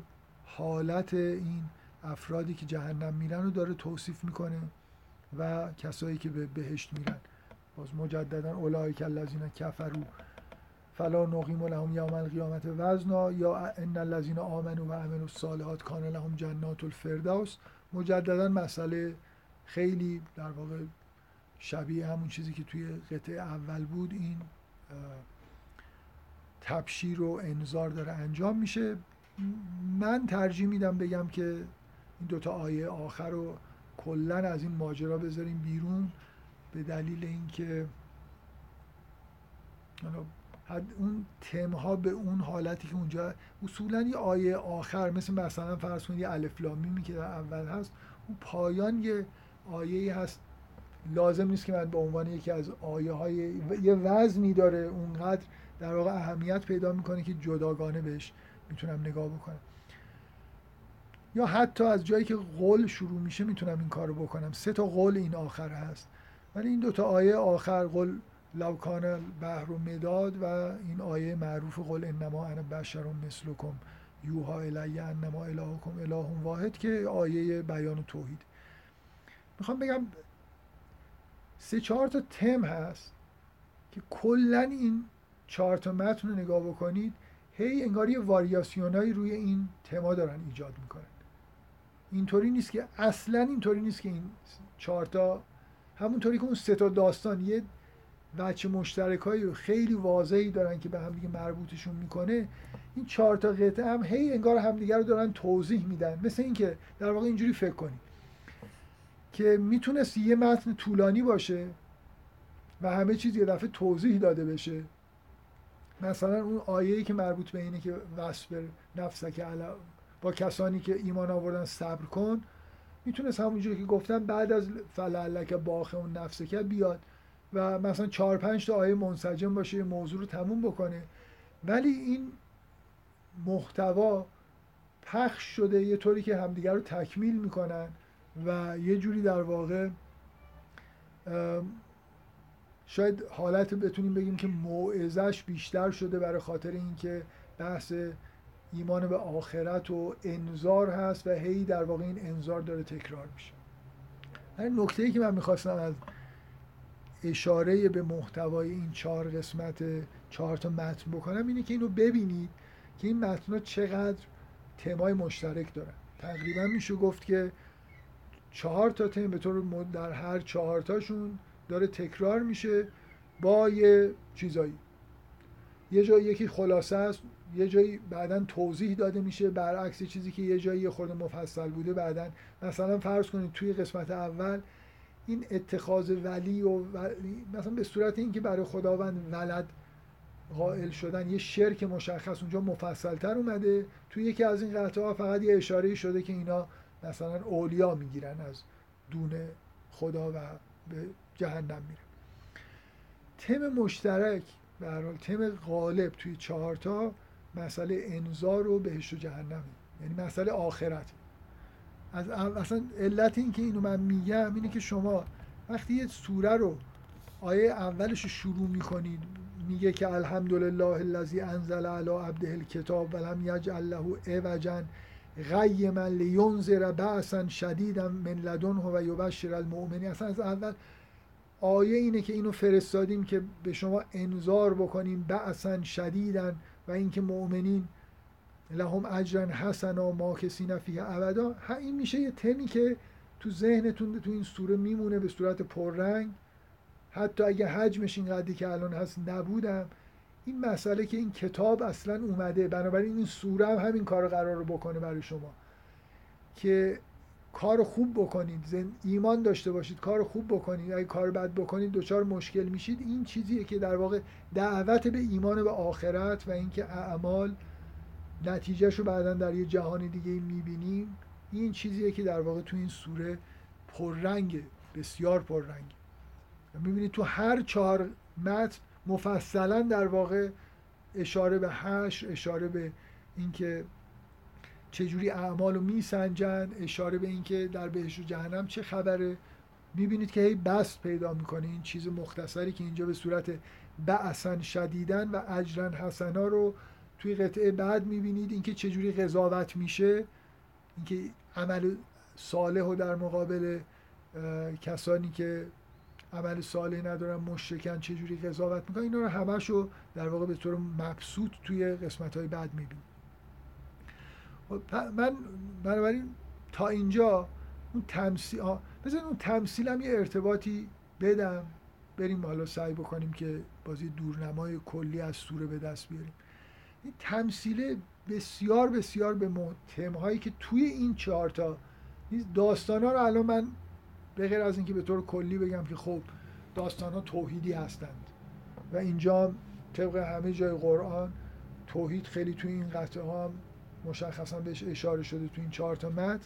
حالت این افرادی که جهنم میرن رو داره توصیف می‌کنه و کسایی که به بهشت میرن. باز مجددا اولئک الذین کفروا. فلا نقیم لهم یوم القیامت وزنا یا ان الذین آمنوا و عملوا الصالحات کان لهم جنات الفردوس. مجددا مسئله خیلی در واقع شبیه همون چیزی که توی قطعه اول بود. این تبشیر و انذار داره انجام میشه. من ترجیح میدم بگم که این دوتا آیه آخر رو کلا از این ماجرا بذاریم بیرون به دلیل اینکه اون تمها به اون حالتی که اونجا اصولا یه آیه آخر مثل مثلا فرض کنید یه الف لامی که در اول هست اون پایان یه آیه هست. لازم نیست که من به عنوان یکی از آیه های یه وزنی داره اونقدر در واقع اهمیت پیدا می‌کنه که جداگانه بهش می‌تونم نگاه بکنم. یا حتی از جایی که قول شروع میشه می‌تونم این کارو بکنم. سه تا قول این آخر هست. ولی این دوتا آیه آخر قول لوکان بحر و مداد و این آیه معروف قول انما انا بشر مثلکم یوها الی انما الهکم اله واحد که آیه بیان توحید. می‌خوام بگم سه چهار تا تم هست که کلا این چهار تا متن رو نگاه بکنید هی انگار یه واریاسیونایی روی این تما دارن ایجاد می‌کنن. اینطوری نیست که اصلا اینطوری نیست که این چهار تا همونطوری که اون سه تا داستان یه بچه مشترک های خیلی واضحی دارن که به هم دیگه مربوطشون می‌کنه. این چهار تا قطعه هم هی انگار همدیگه رو دارن توضیح میدن. مثل اینکه در واقع اینجوری فکر کنید که می‌تونست یه متن طولانی باشه و همه چیز یه دفعه توضیح داده بشه. مثلا اون آیه‌ای که مربوط به اینه که وصبر نفسک علا با کسانی که ایمان آوردن صبر کن می‌تونست همونجوری که گفتم بعد از فلعلک باخ اون نفسکه بیاد. و مثلا چهار پنج تا آیه منسجم باشه موضوع رو تموم بکنه. ولی این محتوا پخش شده یه طوری که همدیگر رو تکمیل می‌کنن و یه جوری در واقع شاید حالت بتونیم بگیم که موعظش بیشتر شده برای خاطر اینکه بحث ایمان به آخرت و انذار هست و هی در واقع این انذار داره تکرار میشه. نکته ای که من می‌خواستم از اشاره به محتوای این چهار قسمت چهار تا متن بکنم اینه که اینو ببینید که این متن چقدر تمای مشترک دارن. تقریبا میشه گفت که چهار تا تم به طور در هر چهار تاشون داره تکرار میشه با یه چیزایی. یه جایی یکی خلاصه است یه جایی بعدا توضیح داده میشه برعکس چیزی که یه جایی خورده مفصل بوده بعدا. مثلا فرض کنید توی قسمت اول این اتخاذ ولی و ولی مثلا به صورت اینکه برای خداوند ولد قائل شدن یه شرک مشخص اونجا مفصلتر اومده. توی یکی از این قطعه ها فقط یه اشاره شده که اینا مثلا اولیا می‌گیرن از دون خدا و به جهنم میرن. تم مشترک به تم غالب توی چهارتا مسئله انذار و بهشت و جهنم. یعنی مسئله آخرت. از اصلا علت این که اینو من میگم اینه که شما وقتی یه سوره رو آیه اولش رو شروع می‌کنید میگه که الحمدلله الذی انزل علی عبده الکتاب ولم یجعل له عوجا قیما لینذر بعثا شدیدا من لدنه و یبشر المؤمنین. اصلا از اول آیه اینه که اینو فرستادیم که به شما انذار بکنیم بعثا شدیدا و اینکه مؤمنین لهم اجرا حسنا ما کسی نفیه ابدا. این میشه یه تمی که تو ذهنتون تو این سوره میمونه به صورت پررنگ. حتی اگه حجمش این قدری که الان هست نبودم این مسئله که این کتاب اصلا اومده. بنابراین این سوره هم همین کار قرار رو بکنه برای شما. که کار خوب بکنید. ایمان داشته باشید. کار خوب بکنید. اگه کار بد بکنید دچار مشکل میشید. این چیزیه که در واقع دعوت به ایمان به آخرت و اینکه اعمال نتیجهش رو بعدا در یه جهان دیگه می‌بینیم. این چیزیه که در واقع تو این سوره پررنگه بسیار پررنگه می‌بینید تو هر چهار متن مفصلا در واقع اشاره به حشر اشاره به اینکه چجوری اعمال رو میسنجن اشاره به اینکه در بهش و جهنم چه خبره. می‌بینید که هی بست پیدا می‌کنه این چیز مختصری که اینجا به صورت بعثن شدیدن و اجرن حسنا رو توی قطعه بعد می‌بینید اینکه چجوری قضاوت میشه اینکه عمل صالح و در مقابل کسانی که عمل صالح ندارن مشرکن چجوری قضاوت می‌کنن؟ اینا رو همش در واقع به طور مبسوط توی قسمت های بعد می‌بینید. من بنابراین تا اینجا اون تمثیل بذارین اون تمثیل هم یه ارتباطی بدم. بریم حالا سعی بکنیم که بازی دورنمای کلی از سوره به دست بیاریم. تمثیل بسیار بسیار به هایی که توی این چهارتا داستان ها رو الان من به غیر از اینکه به طور کلی بگم که خب داستان ها توحیدی هستند و اینجا طبق همه جای قرآن توحید خیلی توی این قطعه ها مشخصا بهش اشاره شده تو این چهار تا متن.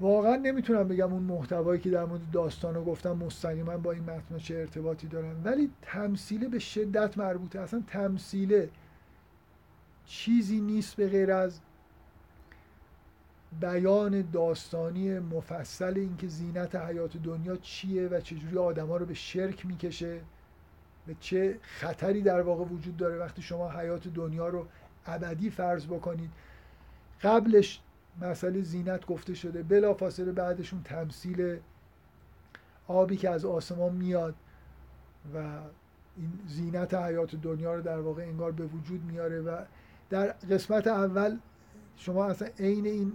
واقعا نمی‌تونم بگم اون محتوایی که در مورد داستان رو گفتم مستقیما با این متن چه ارتباطی دارن ولی تمثیله به شدت مربوطه. اصلا تمثیله چیزی نیست به غیر از بیان داستانی مفصل اینکه زینت حیات دنیا چیه و چجوری آدما رو به شرک می‌کشه و چه خطری در واقع وجود داره وقتی شما حیات دنیا رو ابدی فرض بکنید. قبلش مسئله زینت گفته شده بلا فاصله بعدشون تمثیل آبی که از آسمان میاد و این زینت حیات دنیا رو در واقع انگار به وجود میاره و در قسمت اول شما اصلا عین این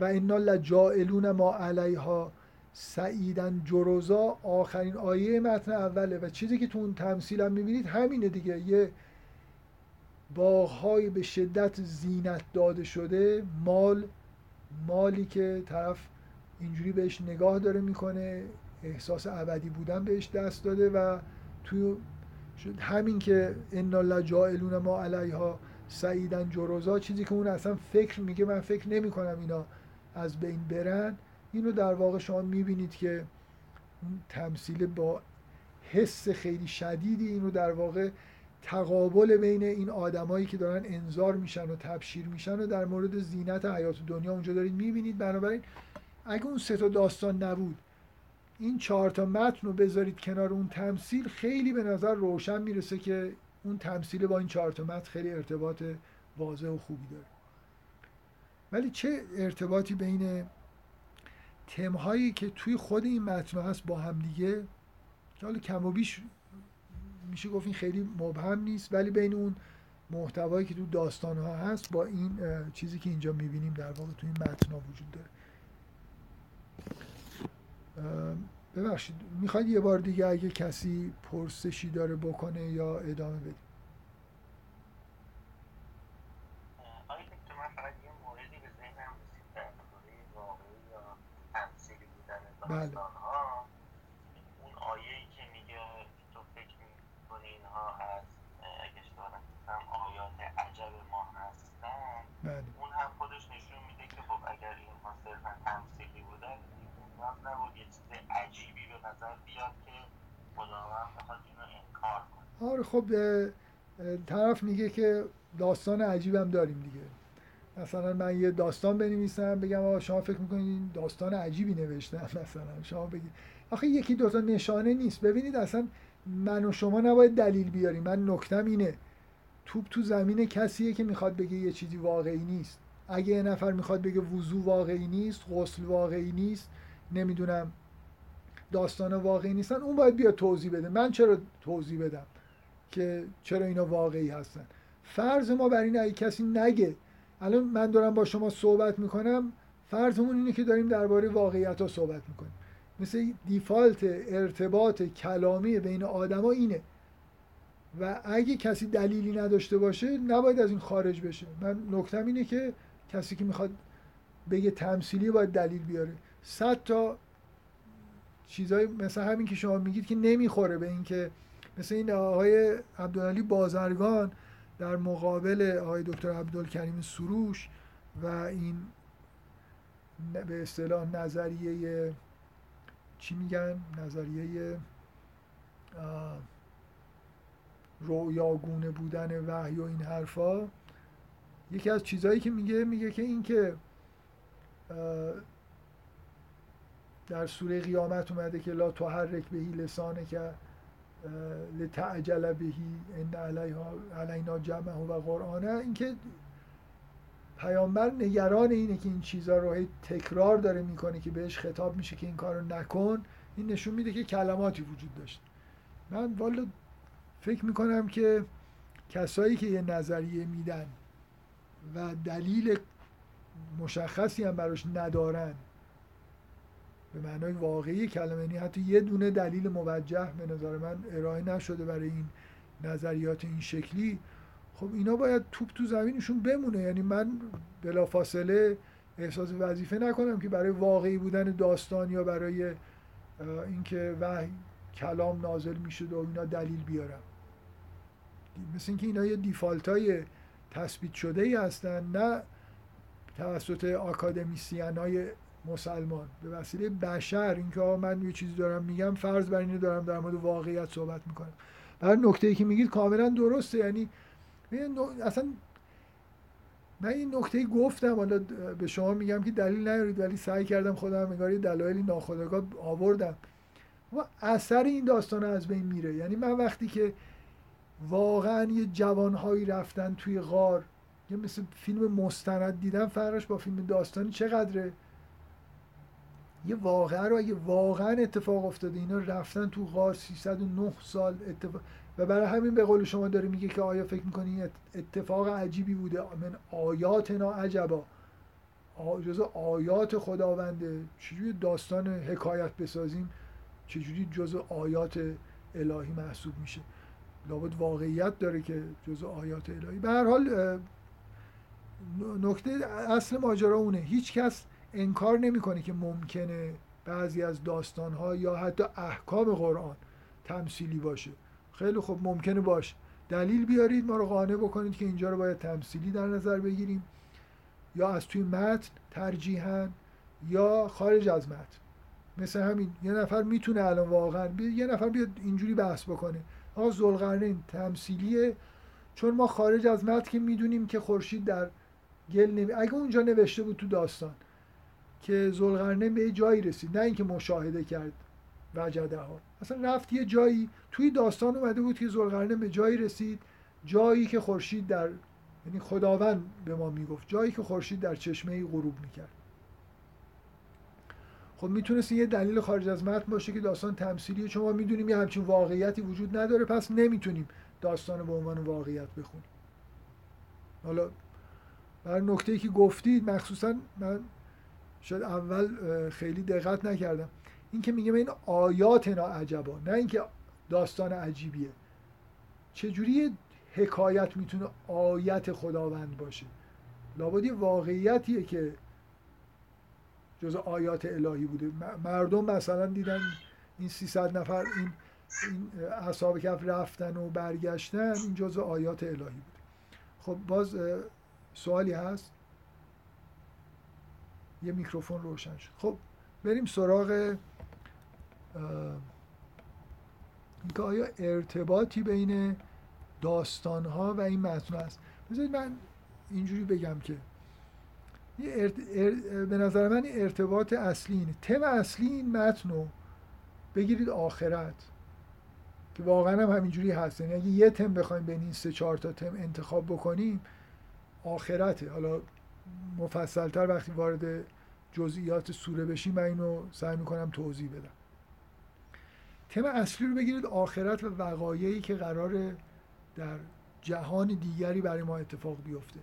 و انا لجائلون ما علیها سعیدن جروزا. آخرین آیه متن اوله و چیزی که تو اون تمثیل هم می‌بینید همینه دیگه. یه باغهای به شدت زینت داده شده. مال مالی که طرف اینجوری بهش نگاه داره می‌کنه احساس ابدی بودن بهش دست داده و توی همین که انا لجائلون ما علیها سعیدن جروزا چیزی که اون اصلا فکر میگه من فکر نمی کنم اینا از بین برن. اینو در واقع شما می‌بینید که اون تمثیل با حس خیلی شدیدی اینو در واقع تقابل بین این آدمایی که دارن انظار میشن و تبشیر میشن و در مورد زینت حیات دنیا اونجا دارید می‌بینید. بنابراین اگه اون سه تا داستان نبود این چهار تا متن رو بذارید کنار اون تمثیل خیلی به نظر روشن می‌رسه که اون تمثیل با این چهار تا خیلی ارتباط واضح و خوبی داره. ولی چه ارتباطی بین تمهایی که توی خود این متن هست با هم دیگه؟ حالا کم و بیش میشه گفت این خیلی مبهم نیست ولی بین اون محتوایی که تو داستان ها هست با این چیزی که اینجا می‌بینیم در واقع تو این متن وجود داره. ببخشید می‌خواید یه بار دیگه اگه کسی پرسشی داره بکنه یا ادامه بدیم؟ بله اون آیه که میگه تو فکر می‌کنی اینها از اگه هم آیات عجب ما هستن بله. اون هم خودش نشون میده که خب اگر اینها صرفا تمثیلی بودن نیاز نبود یه چیز عجیبی به که آره خب طرف میگه که داستان عجیبم داریم دیگه. مثلا من یه داستان بنویسم بگم آقا شما فکر می‌کنید داستان عجیبی نوشتم مثلا شما بگید آخه یکی دو تا نشانه نیست. ببینید اصلا من و شما نباید دلیل بیاریم. من نکتم اینه. توپ تو زمین کسیه که می‌خواد بگه یه چیزی واقعی نیست. اگه یه نفر می‌خواد بگه وضوع واقعی نیست غسل واقعی نیست نمی‌دونم. داستان واقعی نیستن اون باید بیا توضیح بده. من چرا توضیح بدم که چرا اینا واقعی هستن؟ فرض ما بر این اگه کسی نگه الان من دارم با شما صحبت می‌کنم فرضمون اینه که داریم درباره واقعیت ها صحبت می‌کنیم. مثل دیفالت ارتباط کلامی بین آدما اینه. و اگه کسی دلیلی نداشته باشه نباید از این خارج بشه. من نکتم اینه که کسی که می‌خواد بگه تمثیلی باید دلیل بیاره. صد تا چیزای مثل همین که شما میگید که نمی‌خوره به اینکه مثل این آقای عبدالعلی بازرگان در مقابل آقای دکتر عبدالکریم سروش و این به اصطلاح نظریه چی میگن؟ نظریه رویاگونه بودن وحی و این حرفا. یکی از چیزهایی که میگه میگه که این که در سوره قیامت اومده که لا تحرک بهی لسانه که لتعجل بهی ان علینا جمعه و قرآنه اینکه پیامبر نگران اینه که این چیزها رو تکرار داره می‌کنه که بهش خطاب میشه که این کار رو نکن. این نشون میده که کلماتی وجود داشت. من والا فکر می‌کنم که کسایی که یه نظریه میدن و دلیل مشخصی هم براش ندارن به معنای واقعی کلمه یعنی حتی یه دونه دلیل موجه به نظر من ارائه نشده برای این نظریات این شکلی. خب اینا باید توپ تو زمینشون بمونه. یعنی من بلافاصله احساس وظیفه نکنم که برای واقعی بودن داستان یا برای اینکه وحی کلام نازل می‌شد و اینا دلیل بیارم. مثل اینکه اینا یه دیفالت های تثبیت شده ای هستن نه توسط اکادمیسیان های مسلمان. به وسیله بشر اینکه من یه چیزی دارم میگم فرض بر اینه دارم در مورد واقعیت صحبت می‌کنم. بر نکته ای که میگید کاملا درسته. یعنی اصلا من این نکته گفتم حالا به شما میگم که دلیل نیارید ولی سعی کردم خودم انگار دلایلی ناخودآگاه آوردم. و اثر این داستان از بین میره. یعنی من وقتی که واقعا یه جوانهایی رفتن توی غار یه مثل فیلم مستند دیدن فرقش با فیلم داستانی چقدره؟ یه واقعه رو اگه واقعا اتفاق افتاده اینا رفتن تو غار 309 سال اتفاق و برای همین به قول شما داره میگه که آیا فکر می‌کنی اتفاق عجیبی بوده؟ من آیاتنا عجبا. جز آیات خداونده. چجوری داستان حکایت بسازیم؟ چجوری جز آیات الهی محسوب میشه؟ لابد واقعیت داره که جز آیات الهی. به هر حال نکته اصل ماجرا اونه. هیچ کس انکار نمی‌کنه که ممکنه بعضی از داستانها یا حتی احکام قرآن تمثیلی باشه. خیلی خوب ممکنه باشه. دلیل بیارید ما رو قانع بکنید که اینجا رو باید تمثیلی در نظر بگیریم. یا از توی متن ترجیحاً یا خارج از متن. مثل همین یه نفر می‌تونه الان واقعا یه نفر بیاد اینجوری بحث بکنه. آقا زلقرنین تمثیلیه چون ما خارج از متن که می‌دونیم که خورشید در گل نمی اگه اونجا نوشته بود تو داستان. که زلقرنین به جایی رسید نه اینکه مشاهده کرد وجده ها اصلا رفت یه جایی توی داستان اومده بود که زلقرنین به جایی رسید جایی که خورشید در یعنی خداوند به ما می‌گفت جایی که خورشید در چشمه غروب می‌کرد. خب می‌تونست یه دلیل خارج از متن باشه که داستان تمثیلیه چون ما می‌دونیم یه همچین واقعیتی وجود نداره پس نمی‌تونیم داستان به عنوان واقعیت بخونیم. حالا بر نکته ای که گفتید مخصوصا من شاید اول خیلی دقت نکردم. این که میگه این آیات نا عجبا نه اینکه داستان عجیبیه. چجوری حکایت می‌تونه آیت خداوند باشه؟ لابد واقعیتیه که جز آیات الهی بوده. مردم مثلا دیدن این 300 نفر این این اصحاب کف رفتن و برگشتن این جز آیات الهی بوده. خب باز سوالی هست؟ یه میکروفون روشن شد. خب بریم سراغ اینکه آیا ارتباطی بین داستان ها و این متن هست؟ بذارید من اینجوری بگم که به نظر من ارتباط اصلی اینه. تم اصلی این متن رو بگیرید آخرت که واقعا هم همینجوری هست. یعنی اگه یه تم بخوایم بین این سه چهار تا تم انتخاب بکنیم آخرته. حالا مفصلتر وقتی وارد جزئیات سوره بشیم من اینو سعی می‌کنم توضیح بدم. تم اصلی رو بگیرید آخرت و وقایعی که قرار در جهان دیگری برای ما اتفاق بیفته.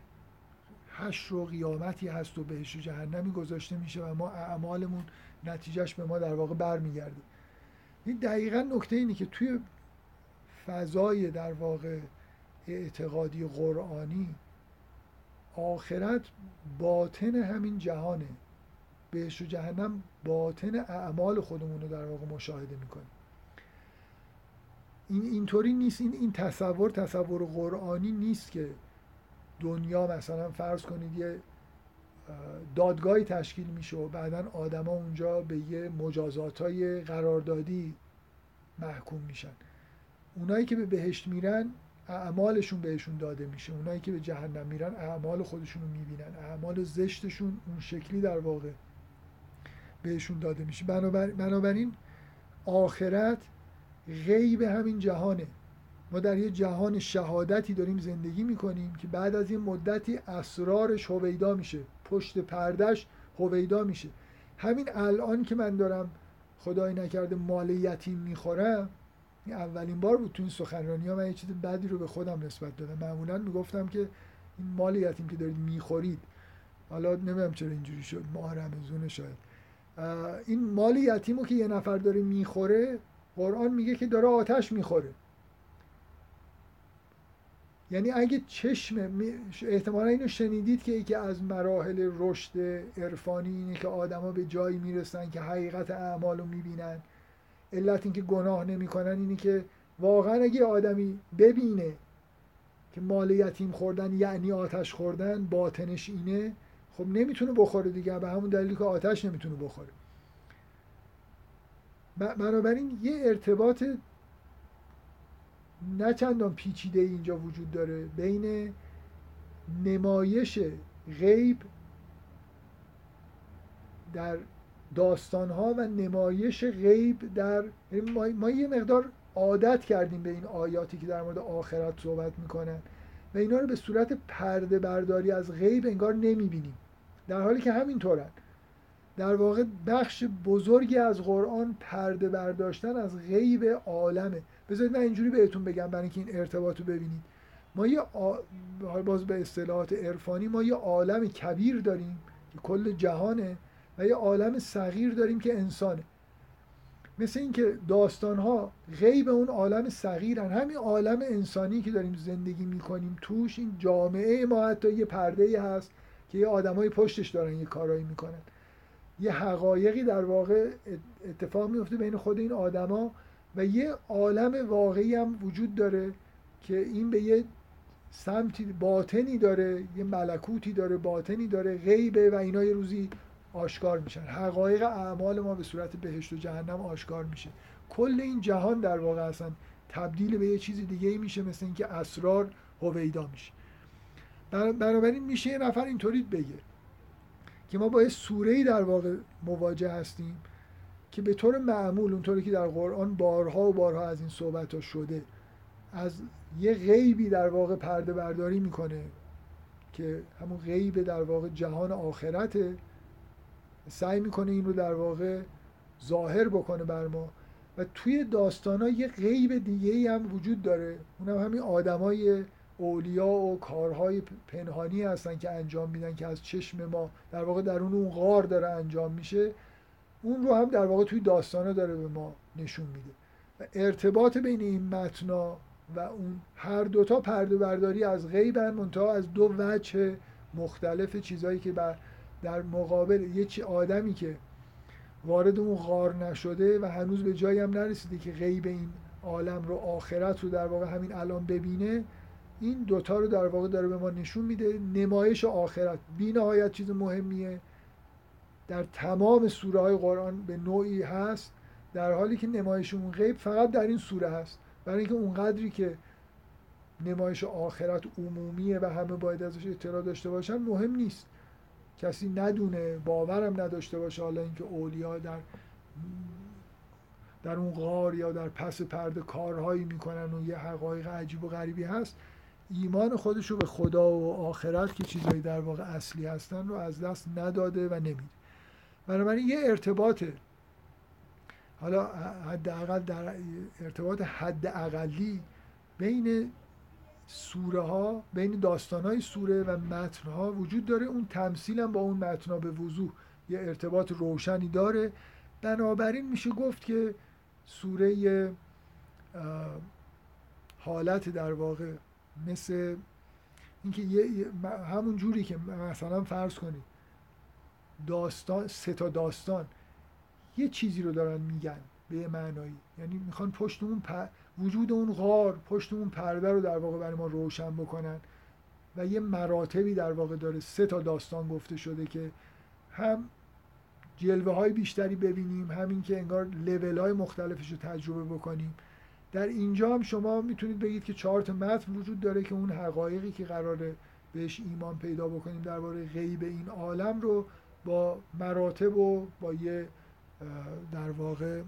حشر و قیامتی هست و بهش و جهنمی گذاشته میشه و ما اعمالمون نتیجهش به ما در واقع برمیگرده. این دقیقا نکته اینه که توی فضای در واقع اعتقادی قرآنی آخرت باطن همین جهانه. بهش و جهنم باطن اعمال خودمون رو در واقع مشاهده می‌کنیم این اینطوری نیست. این این تصور تصور قرآنی نیست که دنیا مثلا فرض کنید یه دادگاهی تشکیل میشه و بعدا آدما اونجا به یه مجازات های قراردادی محکوم میشن. اونایی که به بهشت میرن اعمالشون بهشون داده میشه. اونایی که به جهنم میرن اعمال خودشون رو می‌بینن. اعمال زشتشون اون شکلی در واقع بهشون داده میشه. بنابراین آخرت غیب همین جهانه. ما در یه جهان شهادتی داریم زندگی می‌کنیم که بعد از این مدتی اسرارش هویدا میشه. پشت پردش هویدا میشه. همین الان که من دارم خدای نکرده مال یتیم می‌خورم این اولین بار بود تو این سخنرانی ها من یه چیز بدی رو به خودم نسبت دادم. معمولا می‌گفتم که این مال یتیم که دارید می‌خورید حالا نمی‌دونم چرا اینجوری شد ماه رمزون شاید. این مال یتیم که یه نفر داره می‌خوره قرآن میگه که داره آتش می‌خوره. یعنی اگه چشم احتمالا اینو شنیدید که یکی از مراحل رشد عرفانی اینه که آدما به جایی می‌رسن که حقیقت اعمال رو می‌بینن. علت اینکه گناه نمی‌کنن اینه که واقعا اگه آدمی ببینه که مال یتیم خوردن یعنی آتش خوردن باطنش اینه خب نمی‌تونه بخوره دیگه. به همون دلیلی که آتش نمی‌تونه بخوره. بنابراین یه ارتباط نه چندان پیچیده اینجا وجود داره بین نمایش غیب در داستان ها و نمایش غیب در ما, ما یه مقدار عادت کردیم به این آیاتی که در مورد آخرت صحبت می‌کنن. و اینا رو به صورت پرده برداری از غیب انگار نمی‌بینیم. در حالی که همینطورن. در واقع بخش بزرگی از قرآن پرده برداشتن از غیب عالمه. بذارید من اینجوری بهتون بگم برای اینکه این ارتباط رو ببینید. ما یه باز به اصطلاحات عرفانی ما یه عالم کبیر داریم که کل جهانه. و یه عالم صغیر داریم که انسانه. مثل اینکه داستان ها غیب اون عالم صغیرن. همین عالم انسانی که داریم زندگی می‌کنیم توش این جامعه ما حتی یه پرده هست که یه آدمای پشتش دارن یه کارایی می‌کنن. یه حقایقی در واقع اتفاق میفته بین خود این آدما و یه عالم واقعی هم وجود داره که این به یه سمتی باطنی داره یه ملکوتی داره باطنی داره غیبه و اینا یه روزی آشکار میشن. حقایق اعمال ما به صورت بهشت و جهنم آشکار میشه. کل این جهان در واقع اصلا تبدیل به یه چیز دیگه میشه مثل اینکه اسرار هویدا میشه. بنابراین میشه یه نفر اینطوری بگه که ما با یه سوره در واقع مواجه هستیم که به طور معمول اونطوری که در قرآن بارها و بارها از این صحبت ها شده از یه غیبی در واقع پرده برداری می‌کنه که همون غیب در واقع جهان آخرته. سعی می‌کنه این رو در واقع ظاهر بکنه بر ما. و توی داستان ها یه غیب دیگه ای هم وجود داره. اونم همین آدمای اولیا و کارهای پنهانی هستن که انجام میدن که از چشم ما در واقع در اون غار داره انجام میشه. اون رو هم در واقع توی داستانه داره به ما نشون میده. و ارتباط بین این متنا و اون هر دوتا پرده برداری از غیبن منتها از دو وجه مختلف چیزهایی که بر در مقابل یه چی آدمی که وارد اون غار نشده و هنوز به جایی هم نرسیده که غیب این عالم رو آخرت رو در واقع همین الان ببینه این دوتا رو در واقع داره به ما نشون میده. نمایش آخرت بی نهایت چیز مهمیه. در تمام سوره های قرآن به نوعی هست در حالی که نمایش اون غیب فقط در این سوره هست. برای اینکه اونقدری که نمایش آخرت عمومیه و همه باید ازش اطلاع داشته باشن مهم نیست. کسی ندونه باورم نداشته باشه حالا اینکه اولیا در در اون غار یا در پس پرده کارهایی می‌کنن و یه حقایق عجیب و غریبی هست ایمان خودش رو به خدا و آخرت که چیزایی در واقع اصلی هستن رو از دست نداده و نمیده. بنابراین یه ارتباط حالا حداقل در ارتباط حد اقلی بین سوره ها بین داستان های سوره و متن ها وجود داره. اون تمثیل هم با اون متن ها به وضوح یه ارتباط روشنی داره. بنابراین میشه گفت که سوره حالت در واقع مثل اینکه همون جوری که مثلا فرض کنید داستان سه تا داستان یه چیزی رو دارن میگن به معنایی. یعنی می‌خوان پشت اون وجود اون غار پشت اون پرده رو در واقع برای ما روشن بکنن و یه مراتبی در واقع داره سه تا داستان گفته شده که هم جلوه های بیشتری ببینیم همین که انگار لیول های مختلفش رو تجربه بکنیم. در اینجا هم شما می‌تونید بگید که چهار تا متن وجود داره که اون حقایقی که قراره بهش ایمان پیدا بکنیم درباره غیب این عالم رو با مراتب و با یه در واقع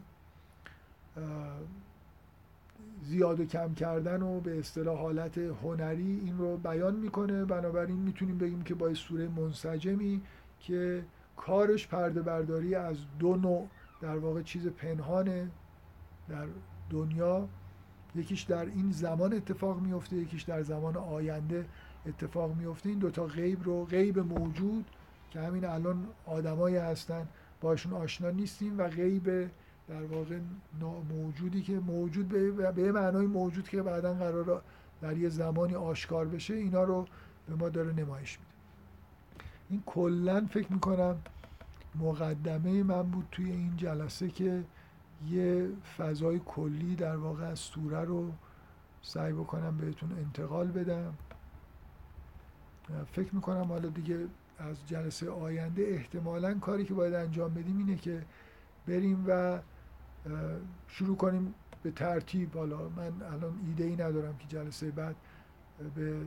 زیاد و کم کردن و به اصطلاح حالت هنری این رو بیان می‌کنه. بنابراین می‌تونیم بگیم که با سوره منسجمی که کارش پرده برداری از دو نوع در واقع چیز پنهانه در دنیا. یکیش در این زمان اتفاق میفته یکیش در زمان آینده اتفاق میفته این دوتا غیب رو غیب موجود که همین الان آدمایی هستن باشون آشنا نیستیم و غیب در واقع موجودی که موجود به معنای موجود که بعدا قرار در یه زمانی آشکار بشه اینا رو به ما داره نمایش میده. این کلا فکر می‌کنم مقدمه من بود توی این جلسه که یه فضای کلی در واقع از سوره رو سعی بکنم بهتون انتقال بدم. فکر می‌کنم حالا دیگه از جلسه آینده احتمالا کاری که باید انجام بدیم اینه که بریم و شروع کنیم به ترتیب. حالا من الان ایده ای ندارم که جلسه بعد به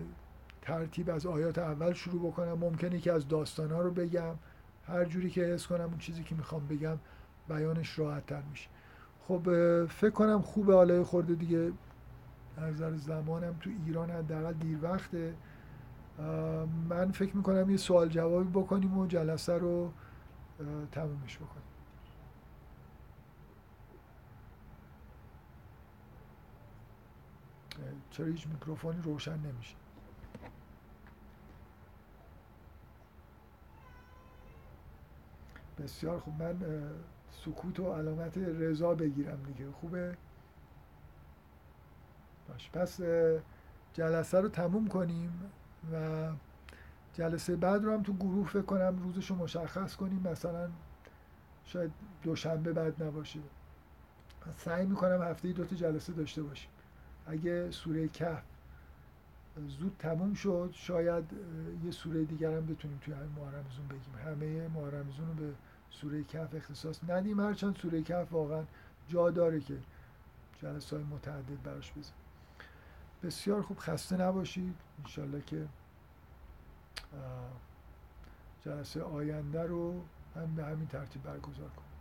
ترتیب از آیات اول شروع بکنم. ممکنه که از داستان ها رو بگم. هر جوری که حس کنم اون چیزی که می‌خوام بگم بیانش راحت تر میشه. خب فکر کنم خوب حالا خورده دیگه. نظر زمانم تو ایران حداقل دیر وقته. من فکر می‌کنم یه سوال جوابی بکنیم و جلسه رو تمومش بکنیم. چرا هیچ میکروفونی روشن نمیشه؟ بسیار خوب. من سکوت و علامت رضا بگیرم دیگه. خوبه؟ باش. پس جلسه رو تموم کنیم و جلسه بعد رو هم تو گروه فکر کنم روزش رو مشخص کنیم. مثلا شاید دوشنبه بعد نباشه. سعی می‌کنم هفته دو تا جلسه داشته باشیم. اگه سوره کهف زود تموم شد شاید یه سوره دیگر هم بتونیم توی همین محرمزون بگیم. همه محرمزون رو به سوره کهف اختصاص ندیم هرچند سوره کهف واقعا جا داره که جلسه های متعدد براش بزن بسیار خوب خسته نباشید. انشالله که جلسه آینده رو هم به همین ترتیب برگزار کنم